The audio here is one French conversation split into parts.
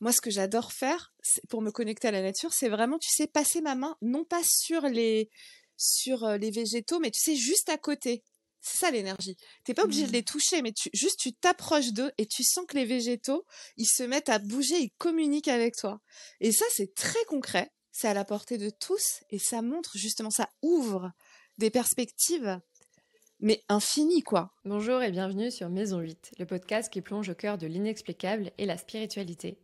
moi, ce que j'adore faire pour me connecter à la nature, c'est vraiment, tu sais, passer ma main, non pas sur les, sur les végétaux, mais tu sais, juste à côté. C'est ça l'énergie. T'es pas obligé de mmh. les toucher, mais tu, juste tu t'approches d'eux et tu sens que les végétaux, ils se mettent à bouger, ils communiquent avec toi. Et ça, c'est très concret. C'est à la portée de tous et ça montre justement, ça ouvre des perspectives, mais infinies, quoi. Bonjour et bienvenue sur Maison 8, le podcast qui plonge au cœur de l'inexplicable et la spiritualité.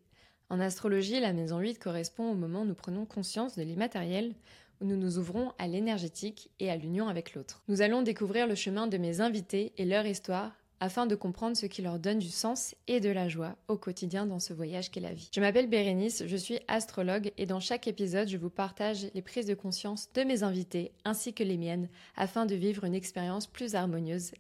En astrologie, la maison 8 correspond au moment où nous prenons conscience de l'immatériel, où nous nous ouvrons à l'énergétique et à l'union avec l'autre. Nous allons découvrir le chemin de mes invités et leur histoire afin de comprendre ce qui leur donne du sens et de la joie au quotidien dans ce voyage qu'est la vie. Je m'appelle Bérénice, je suis astrologue et dans chaque épisode, je vous partage les prises de conscience de mes invités ainsi que les miennes afin de vivre une expérience plus harmonieuse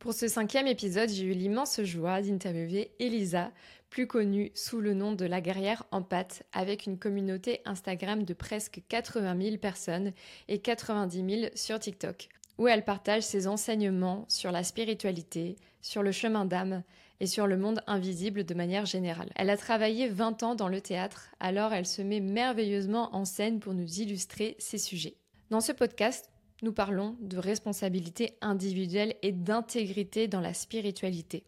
Pour ce cinquième épisode, j'ai eu l'immense joie d'interviewer Elisa, plus connue sous le nom de la guerrière en pâte, avec une communauté Instagram de presque 80 000 personnes et 90 000 sur TikTok, où elle partage ses enseignements sur la spiritualité, sur le chemin d'âme et sur le monde invisible de manière générale. Elle a travaillé 20 ans dans le théâtre, alors elle se met merveilleusement en scène pour nous illustrer ces sujets. Dans ce podcast, nous parlons de responsabilité individuelle et d'intégrité dans la spiritualité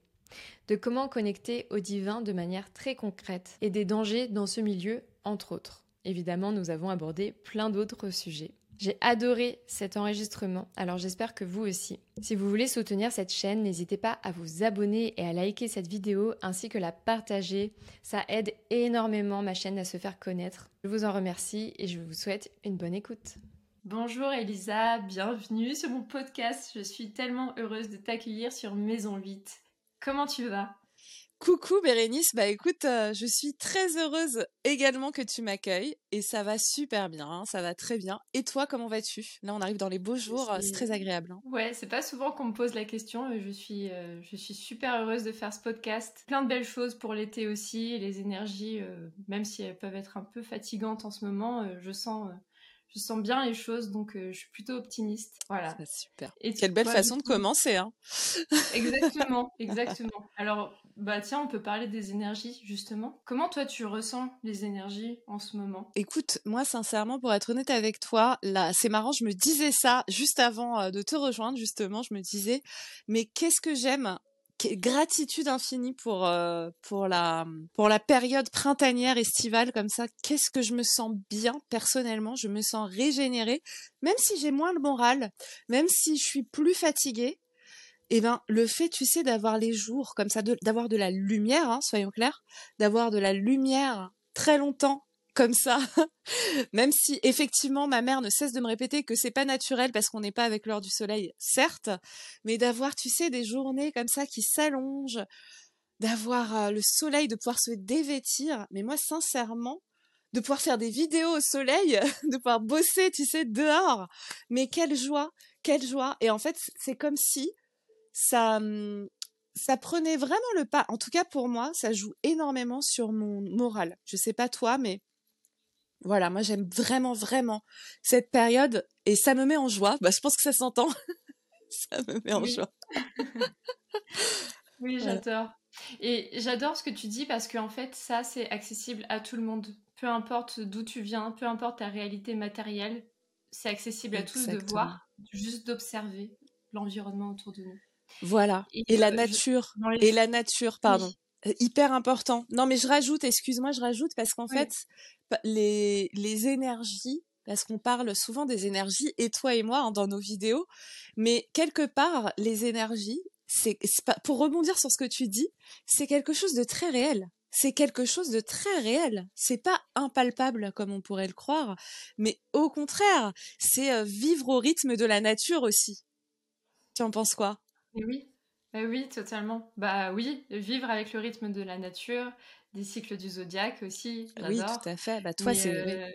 de comment connecter au divin de manière très concrète et des dangers dans ce milieu, entre autres. Évidemment, nous avons abordé plein d'autres sujets. J'ai adoré cet enregistrement, alors j'espère que vous aussi. Si vous voulez soutenir cette chaîne, n'hésitez pas à vous abonner et à liker cette vidéo ainsi que la partager. Ça aide énormément ma chaîne à se faire connaître. Je vous en remercie et je vous souhaite une bonne écoute. Bonjour Elisa, bienvenue sur mon podcast. Je suis tellement heureuse de t'accueillir sur Maison 8. Comment tu vas? Coucou Bérénice, bah écoute, euh, je suis très heureuse également que tu m'accueilles et ça va super bien, hein, ça va très bien. Et toi, comment vas-tu? Là, on arrive dans les beaux jours, c'est très agréable. Hein. Ouais, c'est pas souvent qu'on me pose la question. Je suis, euh, je suis super heureuse de faire ce podcast. Plein de belles choses pour l'été aussi, les énergies, euh, même si elles peuvent être un peu fatigantes en ce moment, je sens je sens bien les choses, donc euh, je suis plutôt optimiste. Voilà. super. Et Quelle belle façon de commencer, hein. Exactement, exactement. Alors, bah tiens, on peut parler des énergies justement. Comment toi tu ressens les énergies en ce moment? Écoute, moi sincèrement, pour être honnête avec toi, là, c'est marrant, je me disais ça juste avant euh, de te rejoindre justement. Je me disais, mais qu'est-ce que j'aime? Gratitude infinie pour euh, pour la pour la période printanière estivale comme ça. Qu'est-ce que je me sens bien personnellement, je me sens régénérée, même si j'ai moins le moral, même si je suis plus fatiguée. Et eh ben le fait, tu sais, d'avoir les jours comme ça, d'avoir de, la lumière, hein, soyons clairs, d'avoir de la lumière très longtemps comme ça, même si effectivement ma mère ne cesse de me répéter que c'est pas naturel parce qu'on n'est pas avec l'heure du soleil, certes, mais d'avoir, tu sais, des journées comme ça qui s'allongent, d'avoir euh, le soleil, de pouvoir se dévêtir, mais moi sincèrement, de pouvoir faire des vidéos au soleil, de pouvoir bosser, tu sais, dehors, mais quelle joie, quelle joie, et en fait c'est comme si ça hum, ça prenait vraiment le pas. En tout cas, pour moi, ça joue énormément sur mon moral. Je sais pas toi, mais voilà, moi j'aime vraiment, vraiment cette période et ça me met en joie. Bah, je pense que ça s'entend. ça me met en joie. oui, j'adore. Et j'adore ce que tu dis parce qu'en fait, ça, c'est accessible à tout le monde. Peu importe d'où tu viens, peu importe ta réalité matérielle, c'est accessible à tous de voir, juste d'observer l'environnement autour de nous. Voilà. Et, la nature. Et la nature, pardon. Hyper important. Non, mais je rajoute, excuse-moi, je rajoute parce qu'en fait, les, énergies, parce qu'on parle souvent des énergies, et toi et moi, hein, dans nos vidéos, mais quelque part, les énergies, c'est pour rebondir sur ce que tu dis, c'est quelque chose de très réel. C'est quelque chose de très réel. C'est pas impalpable comme on pourrait le croire, mais au contraire, c'est euh, vivre au rythme de la nature aussi. Tu en penses quoi? Oui, oui, totalement. Bah oui, vivre avec le rythme de la nature, des cycles du zodiaque aussi. Oui, tout à fait. Bah toi, c'est. Euh,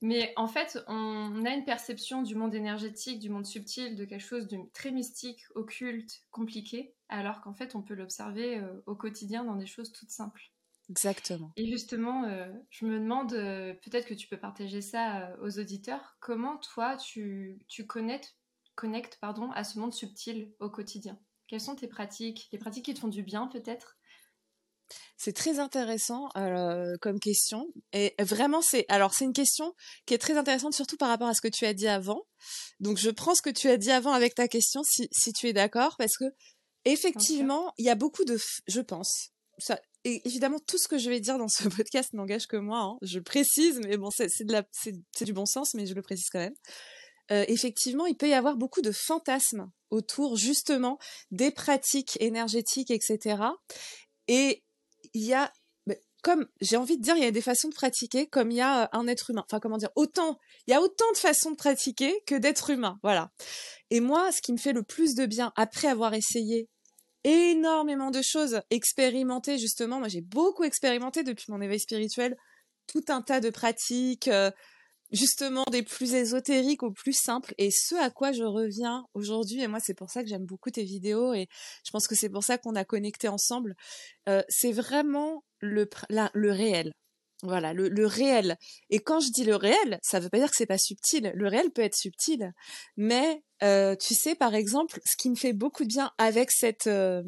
mais en fait, on a une perception du monde énergétique, du monde subtil, de quelque chose de très mystique, occulte, compliqué, alors qu'en fait, on peut l'observer euh, au quotidien dans des choses toutes simples. Exactement. Et justement, euh, je me demande, peut-être que tu peux partager ça aux auditeurs, comment toi, tu, tu connectes connecte pardon, à ce monde subtil au quotidien? Quelles sont tes pratiques? Les pratiques qui te font du bien peut-être? C'est très intéressant euh, comme question. Et vraiment, c'est alors c'est une question qui est très intéressante, surtout par rapport à ce que tu as dit avant. Donc, je prends ce que tu as dit avant avec ta question, si, si tu es d'accord, parce que effectivement, il y a beaucoup de, je pense, ça, et évidemment, tout ce que je vais dire dans ce podcast n'engage que moi. Hein. Je précise, mais bon, c'est du bon sens, mais je le précise quand même. Euh, effectivement, il peut y avoir beaucoup de fantasmes autour justement des pratiques énergétiques, etc. Et il y a, comme j'ai envie de dire, il y a des façons de pratiquer comme il y a euh, un être humain. Enfin, comment dire, autant, il y a autant de façons de pratiquer que d'être humain. Voilà. Et moi, ce qui me fait le plus de bien après avoir essayé énormément de choses, expérimenté justement, moi j'ai beaucoup expérimenté depuis mon éveil spirituel, tout un tas de pratiques, euh, justement des plus ésotériques aux plus simples et ce à quoi je reviens aujourd'hui et moi c'est pour ça que j'aime beaucoup tes vidéos et je pense que c'est pour ça qu'on a connecté ensemble euh, c'est vraiment le, le réel. Voilà le, le, réel. Et quand je dis le réel ça veut pas dire que c'est pas subtil. Le réel peut être subtil mais euh, tu sais par exemple ce qui me fait beaucoup de bien avec cette euh,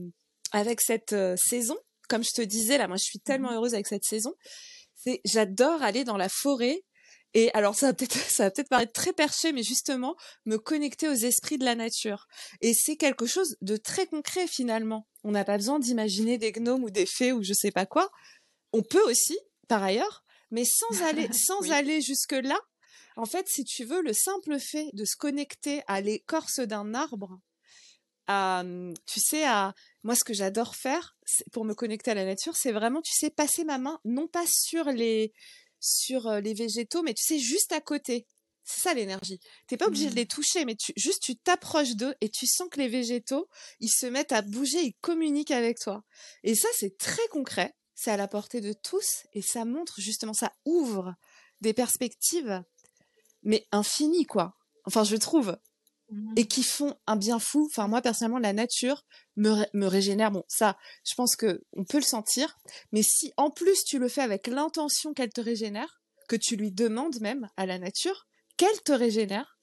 avec cette saison comme je te disais là moi je suis tellement mmh heureuse avec cette saison c'est j'adore aller dans la forêt et alors ça va peut-être ça va peut-être paraître très perché, mais justement me connecter aux esprits de la nature. Et c'est quelque chose de très concret finalement. On n'a pas besoin d'imaginer des gnomes ou des fées ou je sais pas quoi. On peut aussi, par ailleurs, mais sans aller sans aller jusque là. En fait, si tu veux, le simple fait de se connecter à l'écorce d'un arbre, à, tu sais, à moi ce que j'adore faire pour me connecter à la nature, c'est vraiment, tu sais, passer ma main non pas sur les sur les végétaux, mais tu sais, juste à côté. C'est ça l'énergie. T'es pas obligé de mmh. les toucher, mais tu, juste tu t'approches d'eux et tu sens que les végétaux, ils se mettent à bouger, ils communiquent avec toi. Et ça, c'est très concret. C'est à la portée de tous et ça montre justement, ça ouvre des perspectives, mais infinies, quoi. Enfin, je trouve. Mmh et qui font un bien fou. Enfin, moi, personnellement, la nature me, me régénère. Bon, ça, je pense que on peut le sentir. Mais si, en plus, tu le fais avec l'intention qu'elle te régénère, que tu lui demandes même à la nature qu'elle te régénère,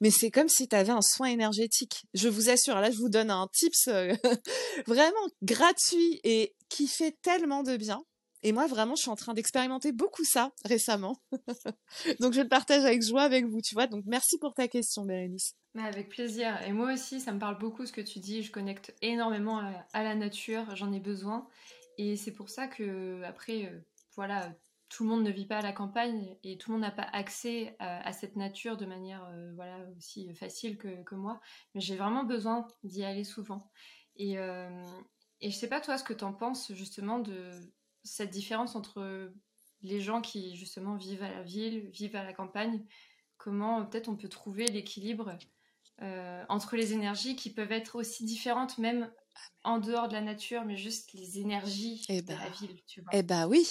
mais c'est comme si tu avais un soin énergétique. Je vous assure, là, je vous donne un tips euh, vraiment gratuit et qui fait tellement de bien. Et moi, vraiment, je suis en train d'expérimenter beaucoup ça récemment. donc, je le partage avec joie avec vous, tu vois. Donc, merci pour ta question, Bérénice. Avec plaisir. Et moi aussi, ça me parle beaucoup ce que tu dis. Je connecte énormément à, la nature. J'en ai besoin. Et c'est pour ça que, après, euh, voilà, tout le monde ne vit pas à la campagne et tout le monde n'a pas accès à, cette nature de manière euh, voilà, aussi facile que, que moi. Mais j'ai vraiment besoin d'y aller souvent. Et, euh, et je sais pas, toi, ce que tu en penses justement de cette différence entre les gens qui justement vivent à la ville, vivent à la campagne, comment peut-être on peut trouver l'équilibre euh, entre les énergies qui peuvent être aussi différentes même en dehors de la nature, mais juste les énergies eh de la bah, ville, tu vois. Eh bah oui,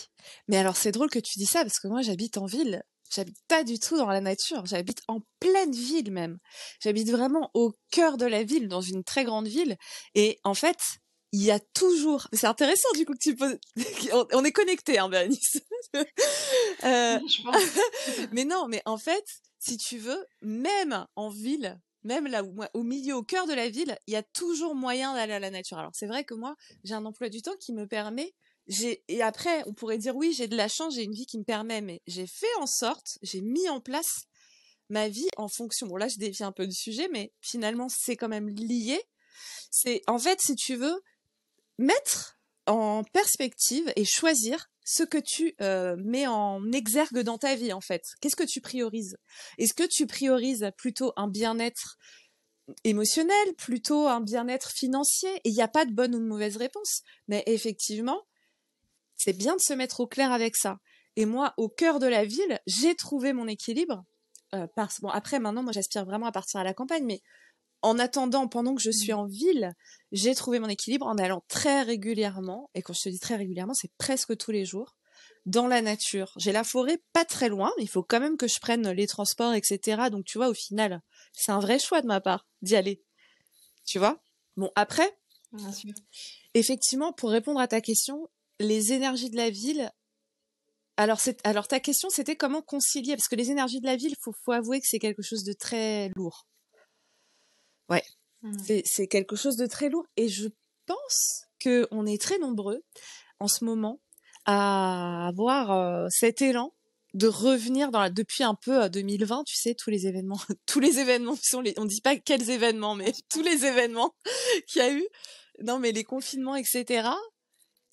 mais alors c'est drôle que tu dis ça parce que moi j'habite en ville, j'habite pas du tout dans la nature, j'habite en pleine ville même. J'habite vraiment au cœur de la ville, dans une très grande ville, et en fait il y a toujours. C'est intéressant du coup que tu poses. On est connecté, hein, Bernice. euh... mais non, mais en fait, si tu veux, même en ville, même là où au milieu, au cœur de la ville, il y a toujours moyen d'aller à la nature. Alors c'est vrai que moi, j'ai un emploi du temps qui me permet. Et après, on pourrait dire oui, j'ai de la chance, j'ai une vie qui me permet, mais j'ai fait en sorte, j'ai mis en place ma vie en fonction. Bon là, je dévie un peu du sujet, mais finalement, c'est quand même lié. C'est en fait, si tu veux, mettre en perspective et choisir ce que tu euh, mets en exergue dans ta vie en fait. Qu'est-ce que tu priorises? Est-ce que tu priorises plutôt un bien-être émotionnel, plutôt un bien-être financier? Et il n'y a pas de bonne ou de mauvaise réponse. Mais effectivement, c'est bien de se mettre au clair avec ça. Et moi, au cœur de la ville, j'ai trouvé mon équilibre. Euh, bon, après, maintenant, moi, j'aspire vraiment à partir à la campagne, mais en attendant, pendant que je suis mmh. en ville, j'ai trouvé mon équilibre en allant très régulièrement, et quand je te dis très régulièrement, c'est presque tous les jours, dans la nature. J'ai la forêt pas très loin, mais il faut quand même que je prenne les transports, etc. Donc tu vois, au final, c'est un vrai choix de ma part d'y aller. Tu vois? Bon, après, effectivement, pour répondre à ta question, les énergies de la ville, alors, alors ta question, c'était comment concilier? Parce que les énergies de la ville, faut, faut avouer que c'est quelque chose de très lourd. Ouais. Mmh. C'est quelque chose de très lourd et je pense qu'on est très nombreux en ce moment à avoir cet élan de revenir dans la, depuis un peu 2020, tu sais, tous les événements, tous les événements sont les, on dit pas quels événements, mais tous les événements qu'il y a eu. Non, mais les confinements, etc.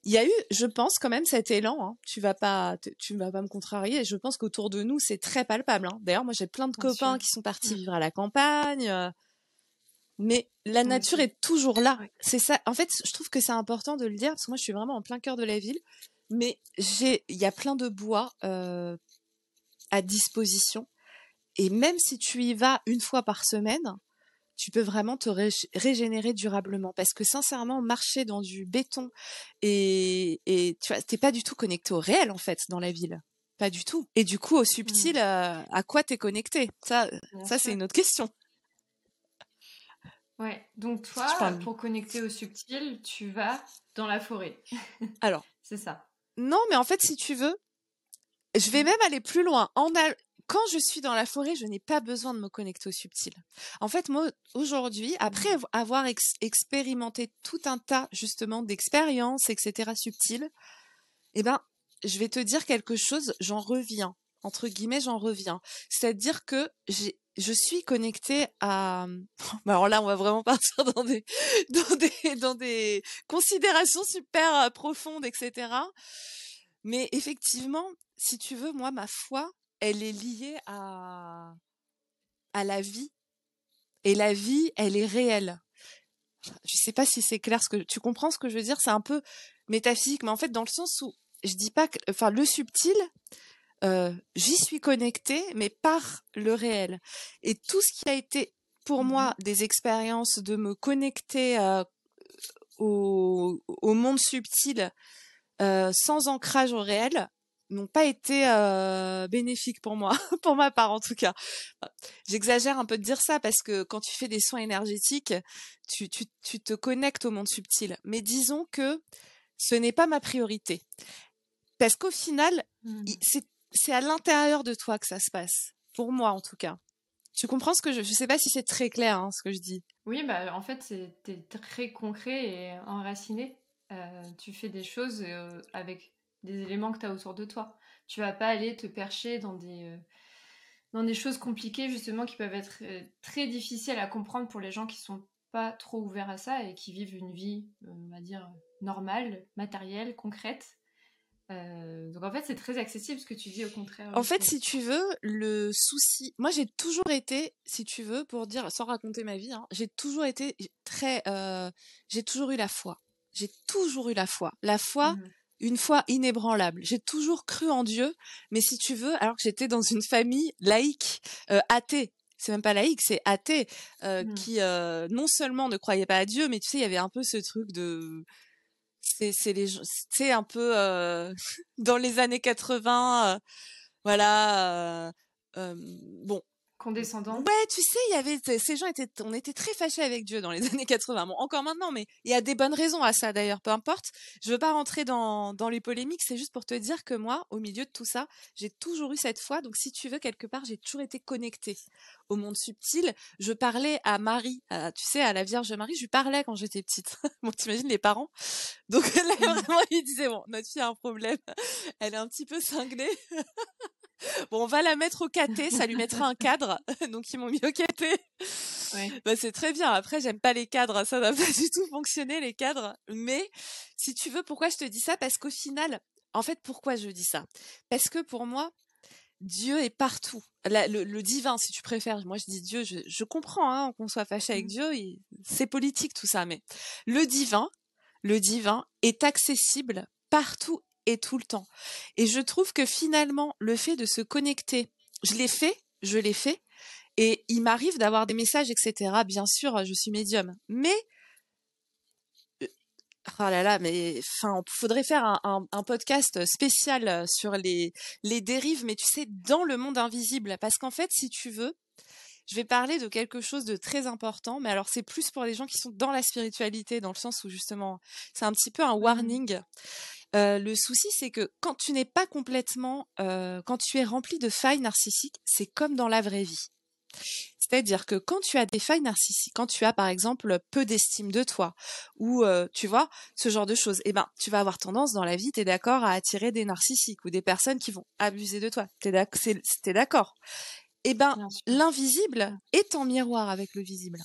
Il y a eu, je pense, quand même cet élan. Hein. Tu vas pas, tu vas pas me contrarier. Je pense qu'autour de nous, c'est très palpable. Hein. D'ailleurs, moi, j'ai plein de copains qui sont partis mmh. vivre à la campagne. Mais la nature est toujours là. C'est ça. En fait, je trouve que c'est important de le dire parce que moi, je suis vraiment en plein cœur de la ville. Mais j'ai, il y a plein de bois euh, à disposition. Et même si tu y vas une fois par semaine, tu peux vraiment te régénérer durablement. Parce que sincèrement, marcher dans du béton et, et tu vois, t'es pas du tout connecté au réel en fait dans la ville. Pas du tout. Et du coup, au subtil, mmh. euh, à quoi t'es connecté? Ça, ça c'est une autre question. Ouais. Donc toi, pour connecter au subtil, tu vas dans la forêt. Alors. c'est ça. Non, mais en fait, si tu veux, je vais mmh. même aller plus loin. En Quand je suis dans la forêt, je n'ai pas besoin de me connecter au subtil. En fait, moi, aujourd'hui, après mmh. avoir expérimenté tout un tas, justement, d'expériences, etc., subtiles, eh ben, je vais te dire quelque chose, j'en reviens. Entre guillemets, j'en reviens. C'est-à-dire que je suis connectée à. Bah, alors là, on va vraiment partir dans des, dans des, dans des considérations super euh, profondes, etc. Mais effectivement, si tu veux, moi, ma foi, elle est liée à, à la vie. Et la vie, elle est réelle. Je sais pas si c'est clair ce que tu comprends ce que je veux dire? C'est un peu métaphysique, mais en fait, dans le sens où je dis pas que, enfin, le subtil, euh, j'y suis connectée, mais par le réel. Et tout ce qui a été pour mmh moi des expériences de me connecter euh, au, au, monde subtil euh, sans ancrage au réel n'ont pas été bénéfiques pour moi, pour ma part en tout cas. J'exagère un peu de dire ça parce que quand tu fais des soins énergétiques, tu, tu, tu te connectes au monde subtil. Mais disons que ce n'est pas ma priorité. Parce qu'au final, mmh. c'est c'est à l'intérieur de toi que ça se passe. Pour moi, en tout cas. Tu comprends ce que je... Je sais pas si c'est très clair, hein, ce que je dis. Oui, bah, en fait, c'est très concret et enraciné. Euh, tu fais des choses euh, avec des éléments que tu as autour de toi. Tu vas pas aller te percher dans des, euh, dans des choses compliquées, justement, qui peuvent être très difficiles à comprendre pour les gens qui sont pas trop ouverts à ça et qui vivent une vie, on va dire, normale, matérielle, concrète. Euh, donc en fait, c'est très accessible ce que tu dis au contraire. En fait, si tu veux, le souci, moi j'ai toujours été, si tu veux, pour dire, sans raconter ma vie, hein, j'ai toujours été très, euh, j'ai toujours eu la foi. J'ai toujours eu la foi. La foi, mmh. une foi inébranlable. J'ai toujours cru en Dieu, mais si tu veux, alors que j'étais dans une famille laïque, euh, athée, c'est même pas laïque, c'est athée, mmh. qui non seulement ne croyait pas à Dieu, mais tu sais, il y avait un peu ce truc de c'est c'est les c'est un peu euh, dans les années 80 euh, voilà euh, bon condescendant. Ouais, tu sais, il y avait ces gens étaient, on était très fâchés avec Dieu dans les années 80. Bon, encore maintenant, mais il y a des bonnes raisons à ça d'ailleurs. Peu importe. Je veux pas rentrer dans dans les polémiques. C'est juste pour te dire que moi, au milieu de tout ça, j'ai toujours eu cette foi. Donc, si tu veux quelque part, j'ai toujours été connectée au monde subtil. Je parlais à Marie, tu sais, à la Vierge Marie. Je lui parlais quand j'étais petite. bon, t'imagines les parents? Donc là, mmh. vraiment, ils disaient bon, notre fille a un problème. Elle est un petit peu cinglée. Bon, on va la mettre au caté, ça lui mettra un cadre. Donc ils m'ont mis au caté. Bah, c'est très bien. Après, j'aime pas les cadres, ça n'a pas du tout fonctionné les cadres. Mais si tu veux, pourquoi je te dis ça? Parce qu'au final, en fait, pourquoi je dis ça? Parce que pour moi, Dieu est partout. le, divin, si tu préfères. Moi, je dis Dieu. Je, comprends hein, qu'on soit fâché avec mmh. Dieu. C'est politique tout ça, mais le divin, le divin est accessible partout et tout le temps. Et je trouve que finalement, le fait de se connecter, je l'ai fait, je l'ai fait, et il m'arrive d'avoir des messages, etc. Bien sûr, je suis médium, mais oh là là, mais enfin, faudrait faire un, un, podcast spécial sur les les dérives, mais tu sais, dans le monde invisible, parce qu'en fait, si tu veux, je vais parler de quelque chose de très important, mais alors c'est plus pour les gens qui sont dans la spiritualité, dans le sens où justement, c'est un petit peu un mmh warning. Euh, le souci, c'est que quand tu n'es pas complètement, euh, quand tu es rempli de failles narcissiques, c'est comme dans la vraie vie. C'est-à-dire que quand tu as des failles narcissiques, quand tu as par exemple peu d'estime de toi, ou tu vois ce genre de choses, eh ben tu vas avoir tendance dans la vie, t'es d'accord, à attirer des narcissiques ou des personnes qui vont abuser de toi. T'es d'accord Eh ben l'invisible est en miroir avec le visible.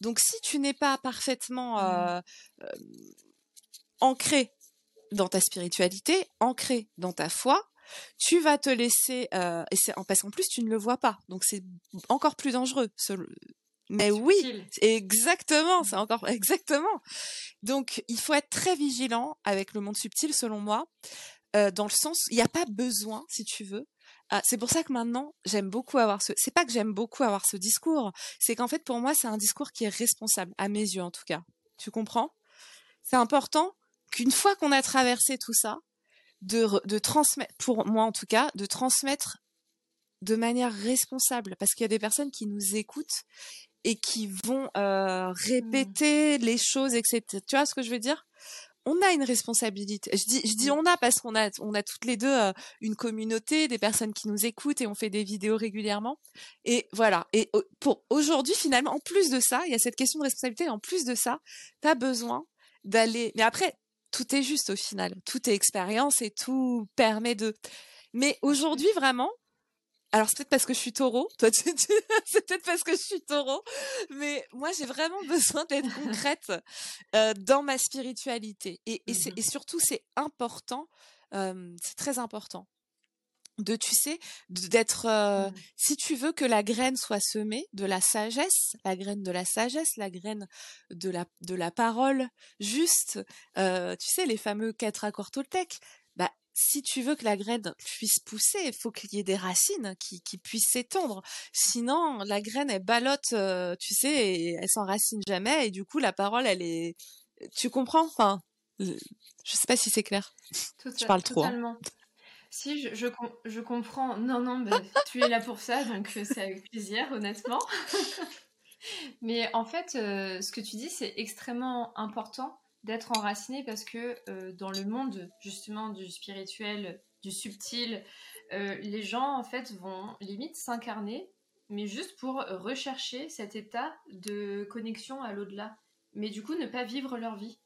Donc si tu n'es pas parfaitement mmh. ancré dans ta spiritualité, ancré dans ta foi, tu vas te laisser et c'est parce qu'en plus tu ne le vois pas, donc c'est encore plus dangereux. Mais oui, exactement, c'est encore exactement. Donc il faut être très vigilant avec le monde subtil, selon moi, dans le sens, il n'y a pas besoin, si tu veux. Ah, c'est pour ça que maintenant j'aime beaucoup avoir ce. C'est pas que j'aime beaucoup avoir ce discours, c'est qu'en fait pour moi c'est un discours qui est responsable, à mes yeux en tout cas. Tu comprends? C'est important qu'une fois qu'on a traversé tout ça, de, transmettre, pour moi en tout cas, de transmettre de manière responsable, parce qu'il y a des personnes qui nous écoutent et qui vont euh, mmh. répéter les choses, etc. Tu vois ce que je veux dire? On a une responsabilité. Je dis, je dis on a parce qu'on a, on a toutes les deux euh, une communauté, des personnes qui nous écoutent et on fait des vidéos régulièrement. Et voilà. Et pour aujourd'hui, finalement, en plus de ça, il y a cette question de responsabilité. Et en plus de ça, tu as besoin d'aller. Mais après, tout est juste au final. Tout est expérience et tout permet de. Mais aujourd'hui, vraiment, alors c'est peut-être parce que je suis taureau, toi c'est peut-être parce que je suis taureau, mais moi j'ai vraiment besoin d'être concrète euh, dans ma spiritualité. Et, et, mmh et surtout c'est important, euh, c'est très important de tu sais d'être euh, mmh. si tu veux que la graine soit semée de la sagesse la graine de la sagesse la graine de la de la parole juste euh, tu sais les fameux quatre accords Toltec bah si tu veux que la graine puisse pousser il faut qu'il y ait des racines qui, qui puissent s'étendre sinon la graine elle ballotte euh, tu sais et elle s'enracine jamais et du coup la parole elle est tu comprends? Enfin je sais pas si c'est clair je parle trop hein. Si, je, je, je, comprends. Non, non, tu es là pour ça, donc euh, c'est avec plaisir, honnêtement. Mais en fait, euh, ce que tu dis, c'est extrêmement important d'être enraciné parce que euh, dans le monde, justement, du spirituel, du subtil, les gens, en fait, vont limite s'incarner, mais juste pour rechercher cet état de connexion à l'au-delà. Mais du coup, ne pas vivre leur vie.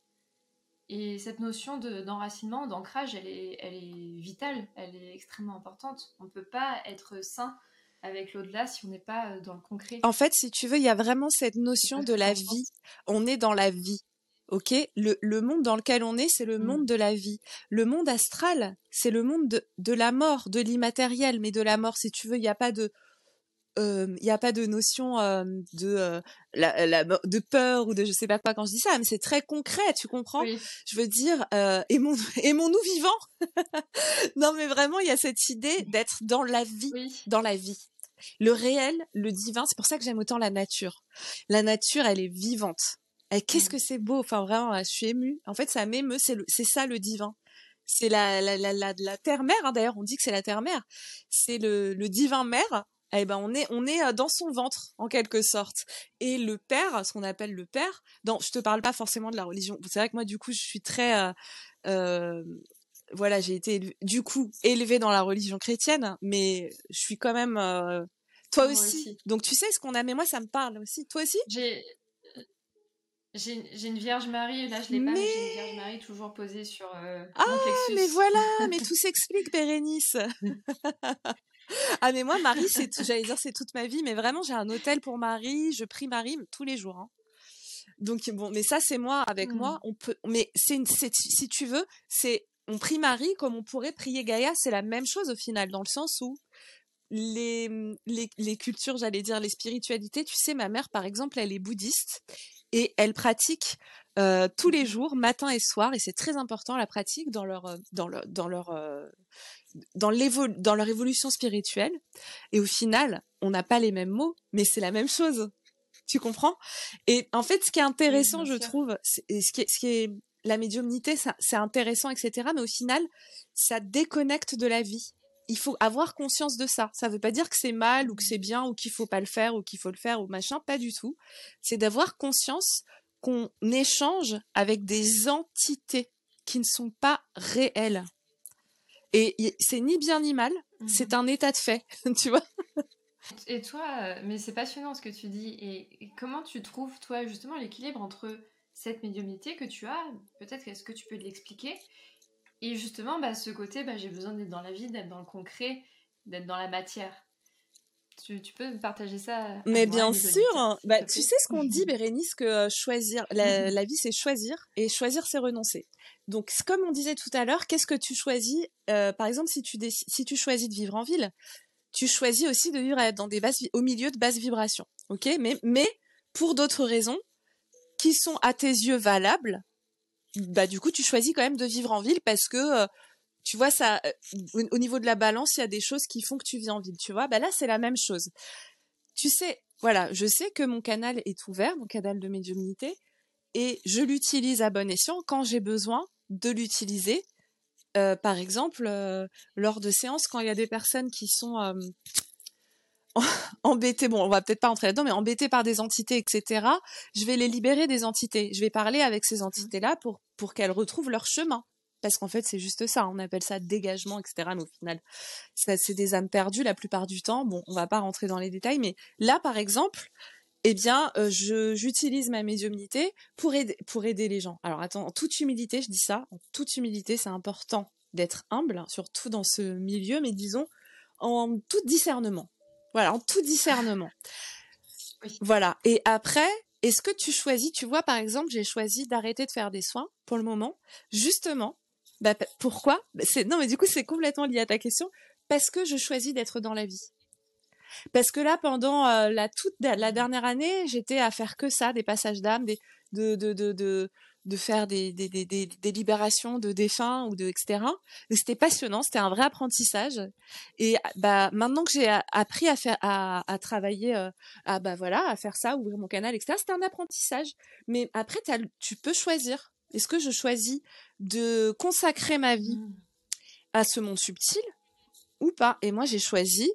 Et cette notion d'enracinement, d'ancrage, elle est, elle est vitale, elle est extrêmement importante. On ne peut pas être sain avec l'au-delà si on n'est pas euh, dans le concret. En fait, si tu veux, il y a vraiment cette notion de la vie. On est dans la vie. Ok, le, le, monde dans lequel on est, c'est le mmh. monde de la vie. Le monde astral, c'est le monde de, de la mort, de l'immatériel, mais de la mort. Si tu veux, il n'y a pas de, il n'y a pas de notion de la, de peur ou de je sais pas quoi quand je dis ça mais c'est très concret tu comprends? Je veux dire aimons aimons-nous vivants non mais vraiment il y a cette idée d'être dans la vie dans la vie. Le réel le divin c'est pour ça que j'aime autant la nature. La nature elle est vivante. Qu'est-ce mmh. que c'est beau? Enfin vraiment je suis émue. En fait ça m'émeut c'est c'est ça le divin. C'est la, la, la, la, terre-mère, hein, d'ailleurs, on dit que c'est la terre-mère. C'est le, le divin mère eh ben on est on est dans son ventre en quelque sorte. Et le père, ce qu'on appelle le père, dans je te parle pas forcément de la religion. C'est vrai que moi du coup je suis très euh, euh, voilà, j'ai été du coup élevée dans la religion chrétienne, mais je suis quand même euh, toi aussi. Donc tu sais ce qu'on a, mais moi ça me parle aussi. Toi aussi? J'ai j'ai une Vierge Marie, là je l'ai pas, mais j'ai une Vierge Marie toujours posée sur euh, ah, mais voilà, mais tout s'explique, Bérénice. ah mais moi Marie c'est j'allais dire c'est toute ma vie mais vraiment j'ai un hôtel pour Marie je prie Marie tous les jours hein. donc bon mais ça c'est moi avec moi mmh. on peut mais c'est si tu veux c'est on prie Marie comme on pourrait prier Gaïa c'est la même chose au final dans le sens où les, les, les cultures, j'allais dire les spiritualités, tu sais, ma mère, par exemple, elle est bouddhiste et elle pratique euh, tous les mmh jours, matin et soir, et c'est très important la pratique dans leur euh, dans leur dans leur euh, dans, dans leur évolution spirituelle. Et au final, on n'a pas les mêmes mots, mais c'est la même chose. Tu comprends? Et en fait, ce qui est intéressant, je trouve, ce qui est, ce qui est la médiumnité, c'est intéressant, etc. Mais au final, ça déconnecte de la vie. Il faut avoir conscience de ça. Ça ne veut pas dire que c'est mal ou que c'est bien ou qu'il faut pas le faire ou qu'il faut le faire ou machin, pas du tout. C'est d'avoir conscience qu'on échange avec des entités qui ne sont pas réelles. Et c'est ni bien ni mal, c'est mmh un état de fait, tu vois. Et toi, mais c'est passionnant ce que tu dis. Et comment tu trouves, toi, justement, l'équilibre entre cette médiumnité que tu as Peut-être est-ce que tu peux l'expliquer? Et justement, bah, ce côté, bah, j'ai besoin d'être dans la vie, d'être dans le concret, d'être dans la matière. Tu, peux partager ça Mais bien sûr bah, Tu sais ce qu'on dit, Bérénice, que euh, choisir, la, vie, c'est choisir, et choisir, c'est renoncer. Donc, comme on disait tout à l'heure, qu'est-ce que tu choisis euh, Par exemple, si tu, si tu choisis de vivre en ville, tu choisis aussi de vivre dans des bases, au milieu de basses vibrations. ok? Mais, mais pour d'autres raisons qui sont à tes yeux valables, bah du coup, tu choisis quand même de vivre en ville parce que euh, tu vois ça euh, au niveau de la balance il y a des choses qui font que tu vis en ville tu vois bah là c'est la même chose tu sais voilà je sais que mon canal est ouvert mon canal de médiumnité et je l'utilise à bon escient quand j'ai besoin de l'utiliser euh, par exemple euh, lors de séances quand il y a des personnes qui sont embêtées, bon, on va peut-être pas entrer là-dedans, mais embêtées par des entités, etc. Je vais les libérer des entités. Je vais parler avec ces entités-là pour pour qu'elles retrouvent leur chemin parce qu'en fait c'est juste ça, on appelle ça dégagement, etc. Mais au final, c'est des âmes perdues la plupart du temps. Bon, on va pas rentrer dans les détails, mais là par exemple, eh bien, euh, j'utilise ma médiumnité pour aider, pour aider les gens. Alors attends, en toute humilité, je dis ça, en toute humilité, c'est important d'être humble, hein, surtout dans ce milieu, mais disons en tout discernement. Voilà, en tout discernement. Voilà. Et après, est-ce que tu choisis, tu vois, par exemple, j'ai choisi d'arrêter de faire des soins pour le moment, justement bah, pourquoi? Bah, Non, mais du coup, c'est complètement lié à ta question. Parce que je choisis d'être dans la vie. Parce que là, pendant euh, la toute la dernière année, j'étais à faire que ça, des passages d'âme, de de de de de faire des, des, des, des, libérations de défunts ou de etc. C'était passionnant, c'était un vrai apprentissage. Et bah maintenant que j'ai appris à faire à, à travailler euh, bah voilà à faire ça, ouvrir mon canal etc. C'était un apprentissage. Mais après tu peux choisir. Est-ce que je choisis de consacrer ma vie mmh. à ce monde subtil ou pas? Et moi, j'ai choisi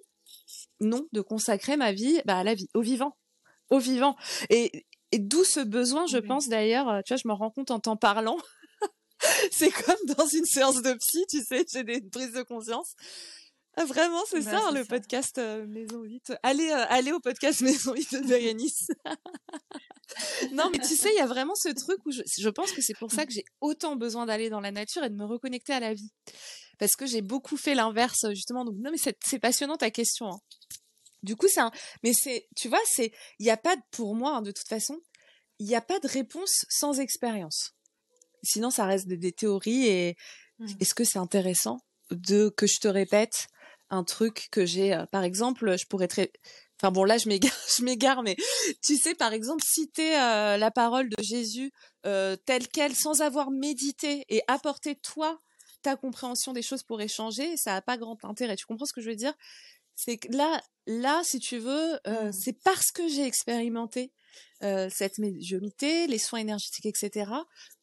non de consacrer ma vie bah, à la vie, au vivant, au vivant. Et, d'où ce besoin, je pense d'ailleurs, euh, tu vois, je me rends compte en t'en parlant. c'est comme dans une séance de psy, tu sais, j'ai des prises de conscience. Ah, vraiment, c'est bah, ça, hein, le podcast euh, Maison 8. Allez, euh, allez au podcast Maison 8 de Yanis. non, mais tu sais, il y a vraiment ce truc où je, pense que c'est pour ça que j'ai autant besoin d'aller dans la nature et de me reconnecter à la vie. Parce que j'ai beaucoup fait l'inverse, justement. Donc, non, mais c'est passionnant ta question. Hein. Du coup, c'est un... Mais c'est, tu vois, c'est, il n'y a pas, pour moi, hein, de toute façon, il n'y a pas de réponse sans expérience. Sinon, ça reste des, théories et mmh. est-ce que c'est intéressant de que je te répète un truc que j'ai, euh, par exemple, je pourrais très, Enfin bon, là je m'égare, je m'égare, mais tu sais, par exemple, citer euh, la parole de Jésus euh, telle qu'elle, sans avoir médité et apporter toi ta compréhension des choses pour échanger, ça n'a pas grand intérêt. Tu comprends ce que je veux dire? C'est que là, là, si tu veux, euh, mmh. c'est parce que j'ai expérimenté cette médiumité, les soins énergétiques, etc.,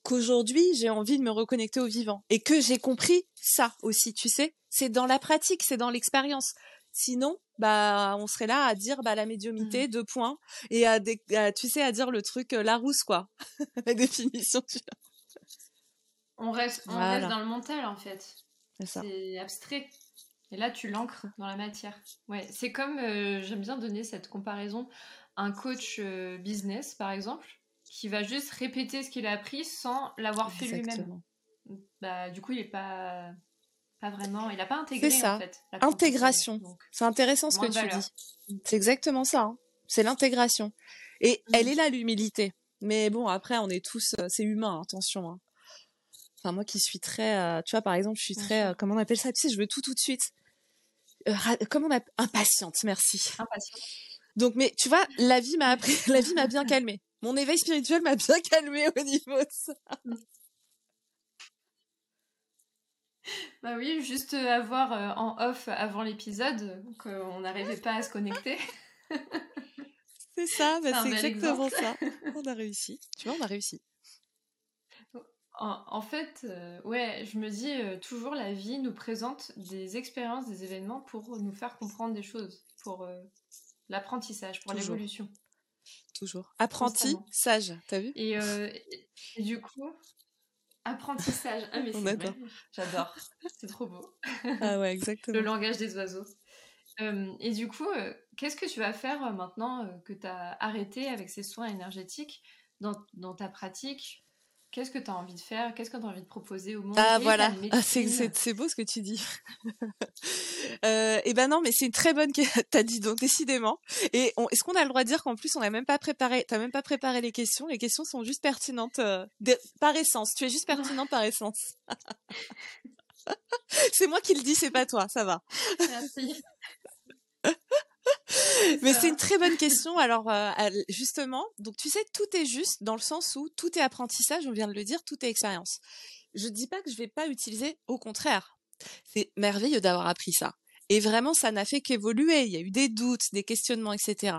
qu'aujourd'hui j'ai envie de me reconnecter au vivant et que j'ai compris ça aussi. Tu sais, c'est dans la pratique, c'est dans l'expérience. Sinon, bah, on serait là à dire bah la médiumité mmh. deux points et à, tu sais à dire le truc euh, Larousse quoi, la définition. On reste, on reste dans le mental en fait. C'est abstrait. Et là, tu l'ancres dans la matière. Ouais, c'est comme euh, j'aime bien donner cette comparaison. Un coach euh, business, par exemple, qui va juste répéter ce qu'il a appris sans l'avoir fait lui-même. Bah, du coup, il est pas pas vraiment, il n'a pas intégré ça. en fait. Intégration. C'est intéressant ce que tu dis. C'est exactement ça. Hein. C'est l'intégration. Et elle mmh. est là l'humilité. Mais bon, après, on est tous, euh, c'est humain, hein, attention. Hein. Enfin, moi qui suis très, euh, tu vois, par exemple, je suis très, euh, comment on appelle ça? Tu sais, je veux tout tout de suite. comment on appelle Impatiente, merci. Impatiente. Donc, mais tu vois, la vie m'a appris, la vie m'a bien calmée. Mon éveil spirituel m'a bien calmée au niveau de ça. Bah oui, juste avoir euh, en off avant l'épisode qu'on n'arrivait pas à se connecter. c'est ça, bah c'est exactement ça. On a réussi. Tu vois, on a réussi. En, fait, euh, ouais, je me dis euh, toujours la vie nous présente des expériences, des événements pour nous faire comprendre des choses, pour l'apprentissage, pour l'évolution. Toujours. Apprenti, sage, t'as vu? Et, et, du coup, Apprentissage. Ah, mais c'est J'adore. C'est trop beau. Ah ouais, exactement. Le langage des oiseaux. et du coup, qu'est-ce que tu vas faire maintenant que tu as arrêté avec ces soins énergétiques dans, dans ta pratique? Qu'est-ce que tu as envie de faire? Qu'est-ce que tu as envie de proposer au monde? Ah voilà, ah, c'est beau ce que tu dis. euh, et ben non, mais c'est une très bonne question. T'as dit donc décidément. Et est-ce qu'on a le droit de dire qu'en plus on n'a même pas préparé, t'as même pas préparé les questions? Les questions sont juste pertinentes euh, par essence. Tu es juste pertinente par essence. c'est moi qui le dis, c'est pas toi. Ça va. Merci. Mais c'est une très bonne question. Alors euh, justement, donc tu sais, tout est juste dans le sens où tout est apprentissage. On vient de le dire, tout est expérience. Je dis pas que je vais pas utiliser, au contraire. C'est merveilleux d'avoir appris ça. Et vraiment, ça n'a fait qu'évoluer. Il y a eu des doutes, des questionnements, etc.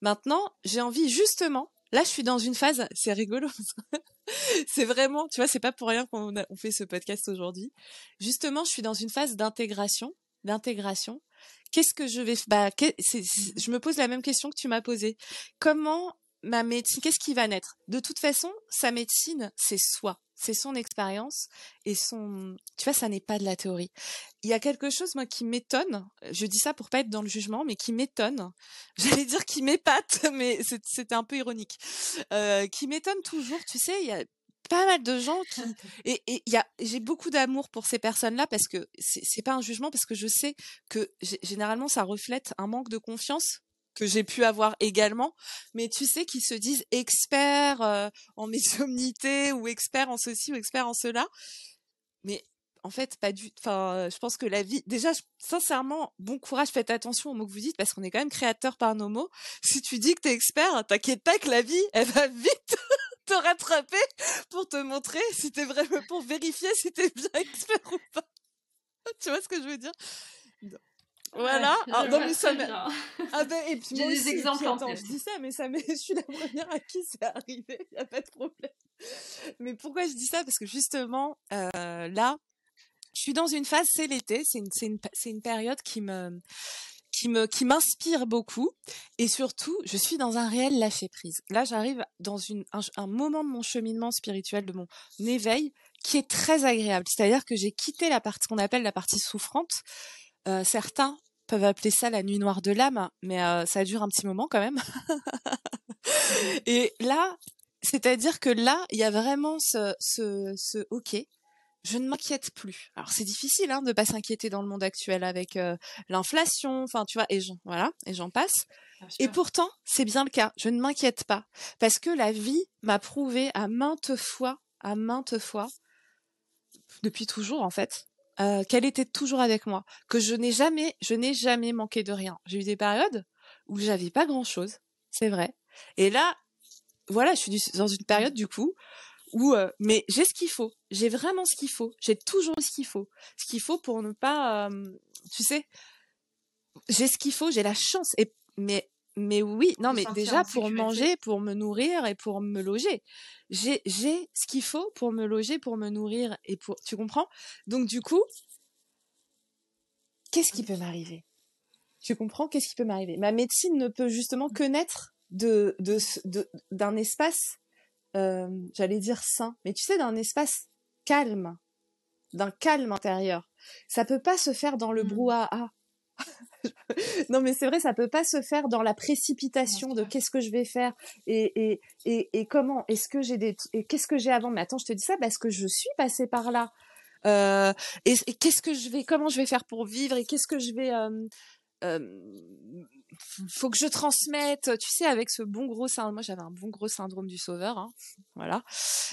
Maintenant, j'ai envie justement. Là, je suis dans une phase. C'est rigolo. c'est vraiment, tu vois, c'est pas pour rien qu'on on fait ce podcast aujourd'hui. Justement, je suis dans une phase d'intégration, d'intégration qu'est-ce que je vais bah je me pose la même question que tu m'as posée. Comment ma médecine qu'est-ce qui va naître? De toute façon, sa médecine, c'est soi, c'est son expérience et son tu vois, ça n'est pas de la théorie. Il y a quelque chose moi qui m'étonne, je dis ça pour pas être dans le jugement mais qui m'étonne. J'allais dire qui m'épate mais c'était un peu ironique. Euh, qui m'étonne toujours, tu sais, il y a pas mal de gens qui et il y a j'ai beaucoup d'amour pour ces personnes-là parce que c'est pas un jugement parce que je sais que généralement ça reflète un manque de confiance que j'ai pu avoir également, mais tu sais qu'ils se disent experts euh, en médiumnité ou experts en ceci ou experts en cela, mais en fait pas du enfin je pense que la vie déjà sincèrement bon courage faites attention aux mots que vous dites parce qu'on est quand même créateur par nos mots. Si tu dis que t'es expert t'inquiète pas que la vie elle va vite te rattraper pour te montrer si t'es vraiment pour vérifier si t'es bien expert ou pas. tu vois ce que je veux dire? Voilà. Ah, non, mais ça ah ben, et puis J'ai des exemples en tête. Je dis ça, mais ça je suis la première à qui c'est arrivé. Il y a pas de problème. Mais pourquoi je dis ça? Parce que justement, euh, là, je suis dans une phase, c'est l'été, c'est une, une, une période qui me, qui m'inspire beaucoup et surtout je suis dans un réel lâcher prise. Là j'arrive dans un, moment de mon cheminement spirituel de mon éveil qui est très agréable. C'est-à-dire que j'ai quitté la partie qu'on appelle la partie souffrante. Euh, certains peuvent appeler ça la nuit noire de l'âme, mais euh, ça dure un petit moment quand même. et là, c'est-à-dire que là, il y a vraiment ce, ce, ce ok, je ne m'inquiète plus. Alors c'est difficile hein, de pas s'inquiéter dans le monde actuel avec euh, l'inflation, enfin tu vois, et j'en voilà, et j'en passe. Et pourtant, c'est bien le cas. Je ne m'inquiète pas parce que la vie m'a prouvé à maintes fois, à maintes fois, depuis toujours en fait, euh, qu'elle était toujours avec moi, que je n'ai jamais, je n'ai jamais manqué de rien. J'ai eu des périodes où j'avais pas grand chose, c'est vrai. Et là, voilà, je suis dans une période du coup ou euh, mais j'ai ce qu'il faut. J'ai vraiment ce qu'il faut. J'ai toujours ce qu'il faut. Ce qu'il faut pour ne pas, euh, tu sais, j'ai ce qu'il faut. J'ai la chance. Et mais mais oui, non, mais déjà pour manger, pour me nourrir et pour me loger. J'ai j'ai ce qu'il faut pour me loger, pour me nourrir et pour. Tu comprends? Donc du coup, qu'est-ce qui peut m'arriver? Tu comprends? Qu'est-ce qui peut m'arriver? Ma médecine ne peut justement que naître de d'un de, espace euh, j'allais dire sain, mais tu sais, d'un espace calme, d'un calme intérieur. Ça peut pas se faire dans le mmh. brouhaha. non mais c'est vrai, ça peut pas se faire dans la précipitation de qu'est-ce que je vais faire et et et, et comment est-ce que j'ai des et qu'est-ce que j'ai avant. Mais attends, je te dis ça parce que je suis passée par là. Euh, et, qu'est-ce que je vais, comment je vais faire pour vivre et qu'est-ce que je vais euh, faut que je transmette, tu sais, avec ce bon gros syndrome. Moi, j'avais un bon gros syndrome du sauveur, hein, voilà.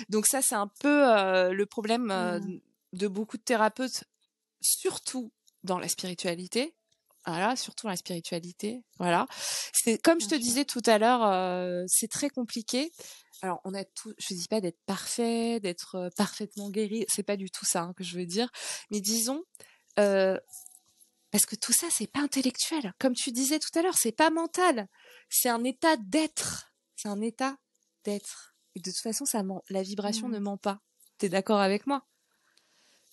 Donc ça, c'est un peu euh, le problème euh, mmh. de beaucoup de thérapeutes, surtout dans la spiritualité. Voilà, surtout dans la spiritualité. Voilà. C'est comme je te disais tout à l'heure, euh, c'est très compliqué. Alors, on a tout. Je dis pas d'être parfait, d'être parfaitement guéri. C'est pas du tout ça hein, que je veux dire. Mais disons, parce que tout ça, c'est pas intellectuel. Comme tu disais tout à l'heure, c'est pas mental. C'est un état d'être. C'est un état d'être. Et de toute façon, ça ment. La vibration ne mmh. ment pas. T'es d'accord avec moi?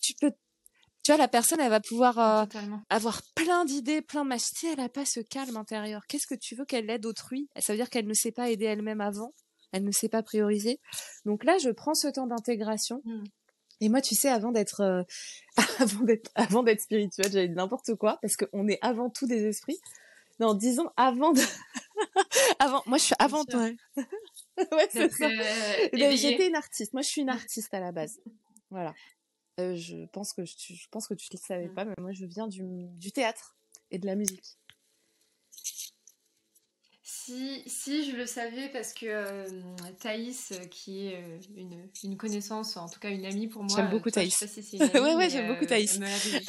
Tu peux, tu vois, la personne, elle va pouvoir euh, avoir plein d'idées, plein de Si elle a pas ce calme intérieur, qu'est-ce que tu veux qu'elle aide autrui Ça veut dire qu'elle ne sait pas aider elle-même avant. Elle ne sait pas prioriser. Donc là, je prends ce temps d'intégration. Mmh. Et moi, tu sais, avant d'être, euh, avant d'être, avant d'être spirituel, j'avais dit n'importe quoi, parce qu'on est avant tout des esprits. Non, disons avant de, avant, moi, je suis avant toi. ouais, c'est ça. Euh, j'étais une artiste. Moi, je suis une artiste à la base. Voilà. Euh, je pense que je, je, pense que tu le savais mmh. pas, mais moi, je viens du, du théâtre et de la musique. Si, si, je le savais parce que euh, Thaïs, euh, qui est euh, une, une, connaissance, en tout cas une amie pour moi. J'aime beaucoup Thaïs. ouais, ouais, j'aime beaucoup Thaïs.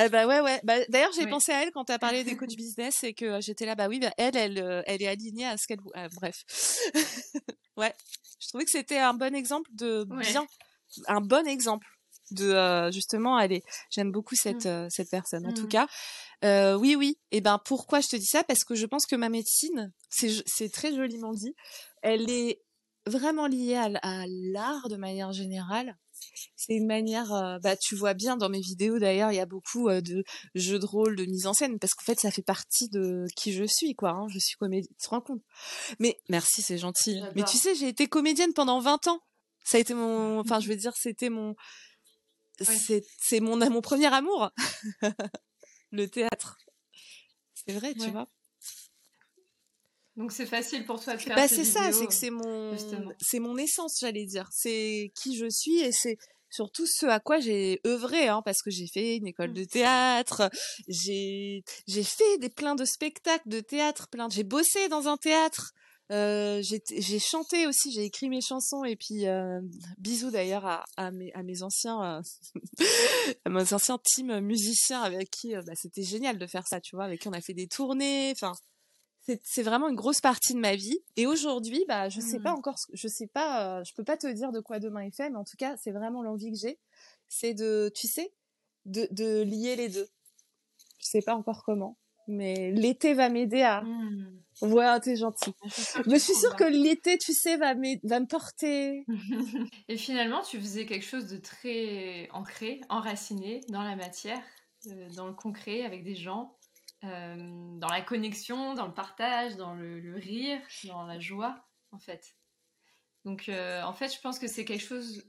Eh bah ouais, ouais. Bah, D'ailleurs, j'ai pensé à elle quand tu as parlé des coachs business et que j'étais là, bah oui, bah, elle, elle, elle est alignée à ce qu'elle. Ah, bref. ouais. Je trouvais que c'était un bon exemple de bien. Un bon exemple de justement aller j'aime beaucoup cette mmh. cette personne en tout mmh. cas euh, oui, oui. Et eh ben pourquoi je te dis ça? Parce que je pense que ma médecine, c'est très joliment dit, elle est vraiment liée à, l'art de manière générale. C'est une manière, euh, bah tu vois bien dans mes vidéos d'ailleurs, il y a beaucoup euh, de jeux de rôle, de mise en scène, parce qu'en fait ça fait partie de qui je suis, quoi. Hein. Je suis comédienne, tu te rends compte? Mais merci, c'est gentil. Mais tu sais, j'ai été comédienne pendant 20 ans. Ça a été mon, enfin je veux dire, c'était mon, c'est mon mon premier amour. le théâtre. C'est vrai, tu vois. Donc c'est facile pour toi de faire bah, c'est ça, c'est que c'est mon c'est mon essence, j'allais dire. C'est qui je suis et c'est surtout ce à quoi j'ai œuvré hein, parce que j'ai fait une école mmh. de théâtre, j'ai j'ai fait des plein de spectacles de théâtre, plein j'ai bossé dans un théâtre. Euh, j'ai chanté aussi, j'ai écrit mes chansons et puis euh, bisous d'ailleurs à, à, mes, à mes anciens euh, à mes anciens teams musiciens avec qui bah, c'était génial de faire ça, tu vois, avec qui on a fait des tournées. Enfin, c'est vraiment une grosse partie de ma vie. Et aujourd'hui, bah je sais pas mmh. encore, je sais pas, je peux pas te dire de quoi demain est fait, mais en tout cas c'est vraiment l'envie que j'ai, c'est de, tu sais, de, de lier les deux. Je sais pas encore comment, mais l'été va m'aider à. Mmh. Ouais, t'es gentil. Je suis sûre que l'été, tu sais, va, va me porter. Et finalement, tu faisais quelque chose de très ancré, enraciné dans la matière, euh, dans le concret, avec des gens, euh, dans la connexion, dans le partage, dans le, rire, dans la joie, en fait. Donc, euh, en fait, je pense que c'est quelque chose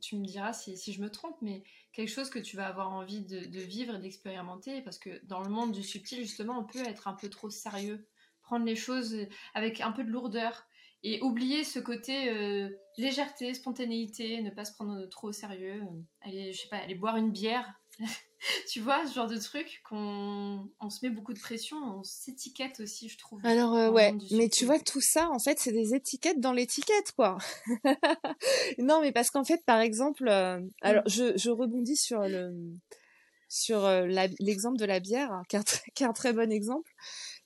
tu me diras si, je me trompe, mais quelque chose que tu vas avoir envie de, vivre et d'expérimenter, parce que dans le monde du subtil, justement, on peut être un peu trop sérieux, prendre les choses avec un peu de lourdeur et oublier ce côté euh, légèreté, spontanéité, ne pas se prendre trop au sérieux, aller, je sais pas, aller boire une bière tu vois, ce genre de truc qu'on on se met beaucoup de pression, on s'étiquette aussi, je trouve. Alors euh, ouais, mais tu vois tout ça, en fait, c'est des étiquettes dans l'étiquette, quoi. non, mais parce qu'en fait, par exemple, euh, alors je, je, rebondis sur le sur euh, l'exemple de la bière, hein, qui, est qui, est un, très bon exemple,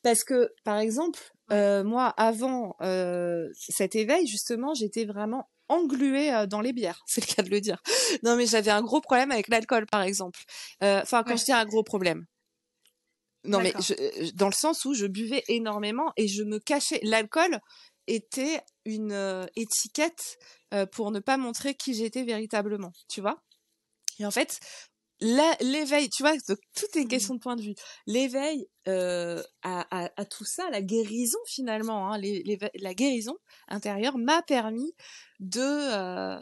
parce que par exemple, moi, avant cet éveil, justement, j'étais vraiment engluée euh, dans les bières, c'est le cas de le dire. Non, mais j'avais un gros problème avec l'alcool, par exemple. Euh, enfin, quand je dis un gros problème. Non, mais euh, dans le sens où je buvais énormément et je me cachais. L'alcool était une étiquette pour ne pas montrer qui j'étais véritablement, tu vois? Et en fait, l'éveil, tu vois, tout est une mmh. question de point de vue. L'éveil euh, à, à, tout ça, la guérison finalement, hein, la guérison intérieure m'a permis de, euh,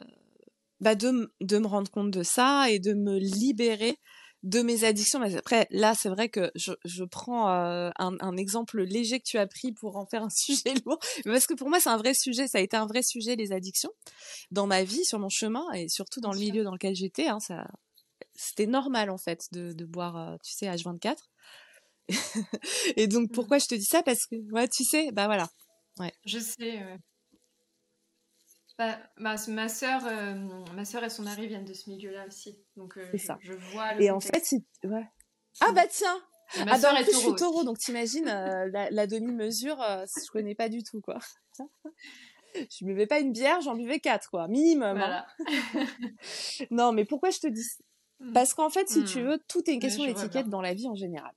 bah de, de me rendre compte de ça et de me libérer de mes addictions. Mais après, là, c'est vrai que je, je prends euh, un, un, exemple léger que tu as pris pour en faire un sujet lourd, parce que pour moi, c'est un vrai sujet. Ça a été un vrai sujet les addictions dans ma vie, sur mon chemin et surtout dans le milieu dans lequel j'étais. Hein, ça, c'était normal en fait de, de boire, euh, tu sais, H24. et donc mmh. pourquoi je te dis ça? Parce que, ouais, tu sais, bah voilà. Ouais. Je sais. Ouais. Bah, ma, ma soeur, euh, ma soeur et son mari viennent de ce milieu-là aussi, donc euh, je, ça. je, vois. Le et en fait, ouais. Ah bah tiens. ma ah bah en plus, je suis taureau, donc t'imagines la, la demi-mesure, je connais pas du tout quoi. je buvais pas une bière, j'en buvais quatre quoi, minimum. Hein. Voilà. non, mais pourquoi je te dis Mmh. Parce qu'en fait, si tu mmh. veux, tout est une question d'étiquette dans la vie en général.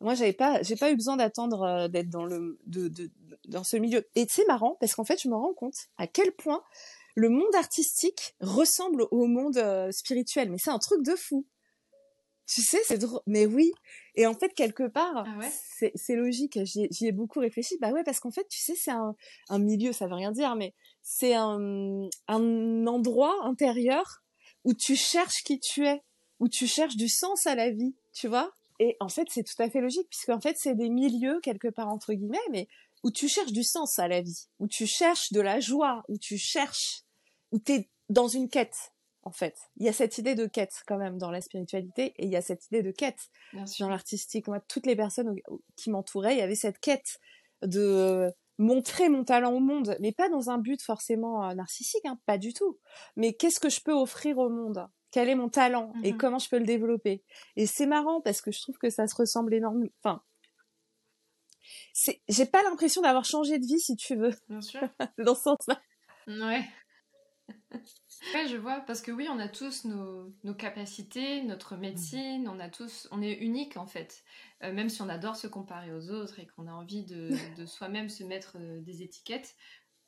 Moi, j'avais pas, j'ai pas eu besoin d'attendre euh, d'être dans le, de, de, dans ce milieu. Et c'est marrant parce qu'en fait, je me rends compte à quel point le monde artistique ressemble au monde euh, spirituel. Mais c'est un truc de fou. Tu sais, c'est drôle. Mais oui. Et en fait, quelque part, ah c'est logique. J'y ai beaucoup réfléchi. Bah ouais, parce qu'en fait, tu sais, c'est un, un milieu, ça veut rien dire, mais c'est un, un endroit intérieur où tu cherches qui tu es, où tu cherches du sens à la vie, tu vois? Et en fait, c'est tout à fait logique, puisque en fait, c'est des milieux, quelque part, entre guillemets, mais où tu cherches du sens à la vie, où tu cherches de la joie, où tu cherches, où tu es dans une quête, en fait. Il y a cette idée de quête, quand même, dans la spiritualité, et il y a cette idée de quête dans l'artistique. Moi, toutes les personnes qui m'entouraient, il y avait cette quête de montrer mon talent au monde, mais pas dans un but forcément euh, narcissique, hein, pas du tout. Mais qu'est-ce que je peux offrir au monde? Quel est mon talent et mmh comment je peux le développer Et c'est marrant parce que je trouve que ça se ressemble énormément. Enfin, j'ai pas l'impression d'avoir changé de vie, si tu veux. Bien sûr. dans ce sens-là. Ouais. ouais, je vois, parce que oui, on a tous nos, nos capacités, notre médecine, on a tous, on est unique en fait. Euh, même si on adore se comparer aux autres et qu'on a envie de, de soi-même se mettre euh, des étiquettes,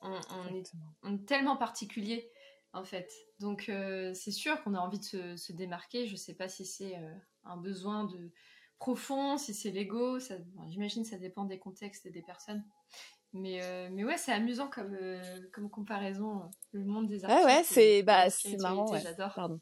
on, est, tellement particulier en fait. Donc euh, c'est sûr qu'on a envie de se, se, démarquer. Je sais pas si c'est un besoin de profond, si c'est l'ego. J'imagine ça dépend des contextes et des personnes. Mais, euh, mais ouais, c'est amusant comme, euh, comme comparaison, le monde des artistes. Ouais, ouais, c'est bah, marrant. Ouais. J'adore. Pardon.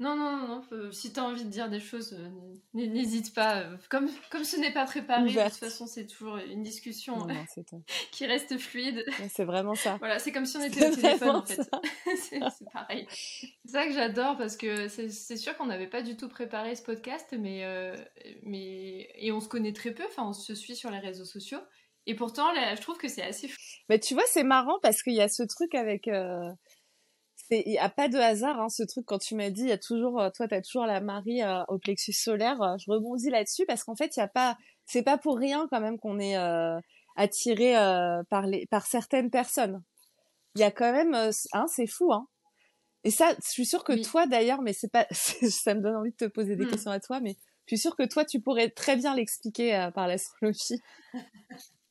Non, non, non, non. si tu as envie de dire des choses, euh, n'hésite pas. Comme, comme ce n'est pas préparé, de toute façon, c'est toujours une discussion qui reste fluide. c'est vraiment ça. Voilà, c'est comme si on était au téléphone, en fait. c'est pareil. C'est ça que j'adore parce que c'est sûr qu'on n'avait pas du tout préparé ce podcast, mais, mais. Et on se connaît très peu, enfin, on se suit sur les réseaux sociaux. Et pourtant, là, je trouve que c'est assez fou. Mais tu vois, c'est marrant parce qu'il y a ce truc avec. Euh... Il n'y a pas de hasard, hein, ce truc, quand tu m'as dit, il y a toujours, euh, toi, tu as toujours la Marie euh, au plexus solaire. Euh, je rebondis là-dessus parce qu'en fait, il y a pas, c'est pas pour rien quand même qu'on est attiré par, les, par certaines personnes. Il y a quand même, hein, c'est fou, hein. Et ça, je suis sûre que toi d'ailleurs, mais c'est pas, ça me donne envie de te poser des hmm. questions à toi, mais je suis sûre que toi, tu pourrais très bien l'expliquer par l'astrologie.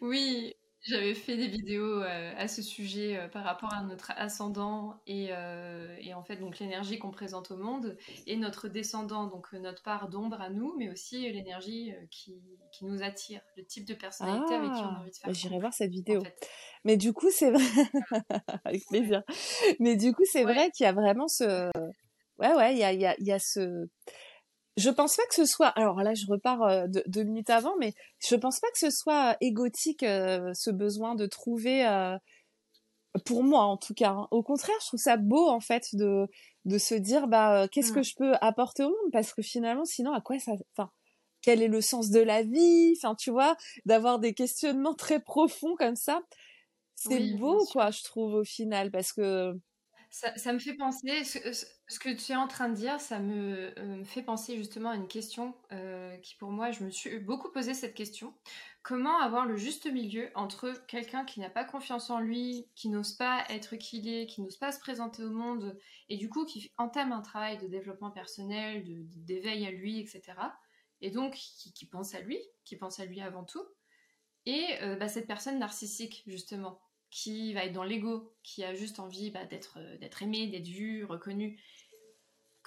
Oui, j'avais fait des vidéos euh, à ce sujet euh, par rapport à notre ascendant et, euh, et en fait donc l'énergie qu'on présente au monde et notre descendant, donc notre part d'ombre à nous, mais aussi l'énergie qui, qui, nous attire, le type de personnalité avec qui on a ah, envie de faire. Bah, j'irai voir cette vidéo. Mais du coup, c'est vrai, avec plaisir. Mais du coup, c'est vrai qu'il y a vraiment ce, ouais, ouais, il y a, y a, il y a ce je pense pas que ce soit. Alors là, je repars euh, deux, minutes avant, mais je pense pas que ce soit égotique euh, ce besoin de trouver. Euh, pour moi, en tout cas. Hein. Au contraire, je trouve ça beau en fait de de se dire bah qu'est-ce que mmh. je peux apporter au monde? Parce que finalement, sinon, à quoi ça. Enfin, quel est le sens de la vie? Enfin, tu vois, d'avoir des questionnements très profonds comme ça, c'est beau quoi, je trouve au final parce que ça, me fait penser, ce, que tu es en train de dire, ça me, euh, fait penser justement à une question euh, qui pour moi, je me suis beaucoup posé cette question. Comment avoir le juste milieu entre quelqu'un qui n'a pas confiance en lui, qui n'ose pas être qui il est, qui n'ose pas se présenter au monde, et du coup qui entame un travail de développement personnel, d'éveil à lui, etc. Et donc qui, pense à lui, qui pense à lui avant tout. Et euh, bah, cette personne narcissique, justement, qui va être dans l'ego, qui a juste envie bah, d'être euh, d'être aimé, d'être vu, reconnu.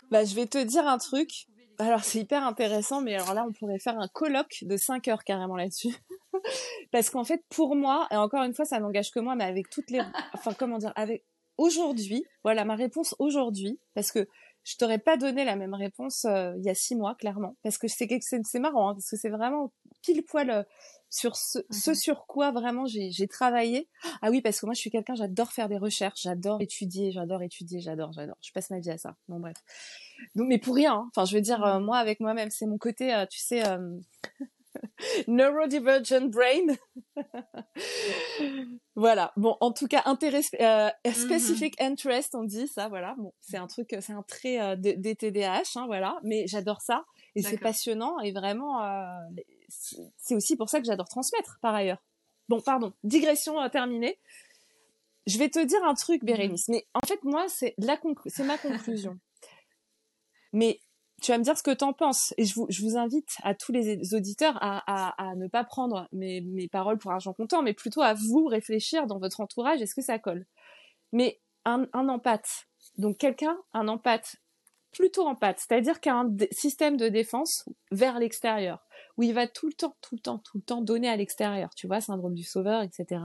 Bah, je vais te dire un truc. Alors, c'est hyper intéressant, mais alors là, on pourrait faire un colloque de 5 heures carrément là-dessus. Parce qu'en fait, pour moi, et encore une fois, ça n'engage que moi, mais avec toutes les. Enfin, comment dire Avec. Aujourd'hui, voilà ma réponse aujourd'hui, parce que je t'aurais pas donné la même réponse euh, il y a six mois, clairement. Parce que c'est c'est marrant, hein, parce que c'est vraiment pile poil euh, sur ce, ce, sur quoi vraiment j'ai travaillé. Ah oui, parce que moi je suis quelqu'un, j'adore faire des recherches, j'adore étudier, j'adore étudier, j'adore, j'adore. Je passe ma vie à ça. Bon bref. Donc mais pour rien. Hein. Enfin, je veux dire, euh, moi avec moi-même, c'est mon côté, euh, tu sais, euh, neurodivergent brain. voilà. Bon, en tout cas, intérêt mm-hmm. specific interest, on dit ça. Voilà. Bon, c'est un truc, c'est un trait des TDAH, hein, voilà. Mais j'adore ça et c'est passionnant et vraiment c'est aussi pour ça que j'adore transmettre, par ailleurs. Bon, pardon, digression euh, terminée. Je vais te dire un truc, Bérénice, mais en fait, moi, c'est ma conclusion. mais tu vas me dire ce que tu en penses. Et je vous, je vous invite à tous les auditeurs à, à, ne pas prendre mes, mes paroles pour argent comptant, mais plutôt à vous réfléchir dans votre entourage, est-ce que ça colle? Mais un, un empathe, donc quelqu'un, un empathe, plutôt empathe, c'est-à-dire qu'il a un système de défense vers l'extérieur où il va tout le temps, tout le temps, tout le temps donner à l'extérieur. Tu vois, syndrome du sauveur, etc.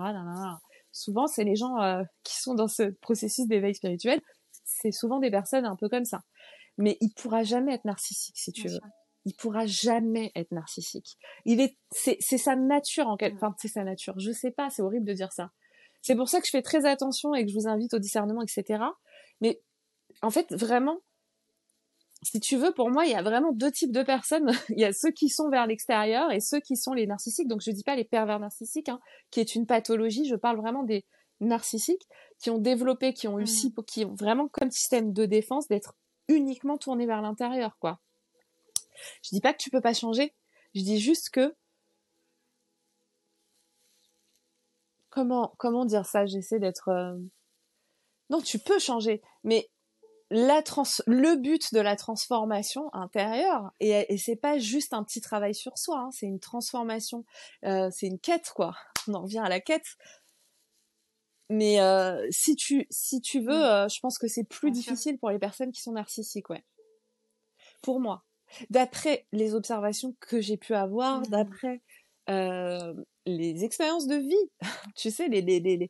Souvent, c'est les gens euh, qui sont dans ce processus d'éveil spirituel. c'est souvent des personnes un peu comme ça. Mais il pourra jamais être narcissique, si tu veux. Il pourra jamais être narcissique. Il est, c'est, c'est sa nature en quelque, enfin, c'est sa nature. Je sais pas, c'est horrible de dire ça. C'est pour ça que je fais très attention et que je vous invite au discernement, etc. Mais en fait, vraiment, si tu veux, pour moi, il y a vraiment deux types de personnes. il y a ceux qui sont vers l'extérieur et ceux qui sont les narcissiques. Donc, je dis pas les pervers narcissiques, hein, qui est une pathologie. Je parle vraiment des narcissiques qui ont développé, qui ont eu mmh. qui ont vraiment comme système de défense d'être uniquement tournés vers l'intérieur, quoi. Je dis pas que tu peux pas changer. Je dis juste que comment comment dire ça? J'essaie d'être euh, non, tu peux changer, mais la trans le but de la transformation intérieure et, et c'est pas juste un petit travail sur soi, hein, c'est une transformation, euh, c'est une quête quoi. On en revient à la quête. Mais euh, si tu si tu veux, mmh. je pense que c'est plus difficile pour les personnes qui sont narcissiques, ouais. Pour moi, d'après les observations que j'ai pu avoir, mmh. d'après les expériences de vie, tu sais, les les les,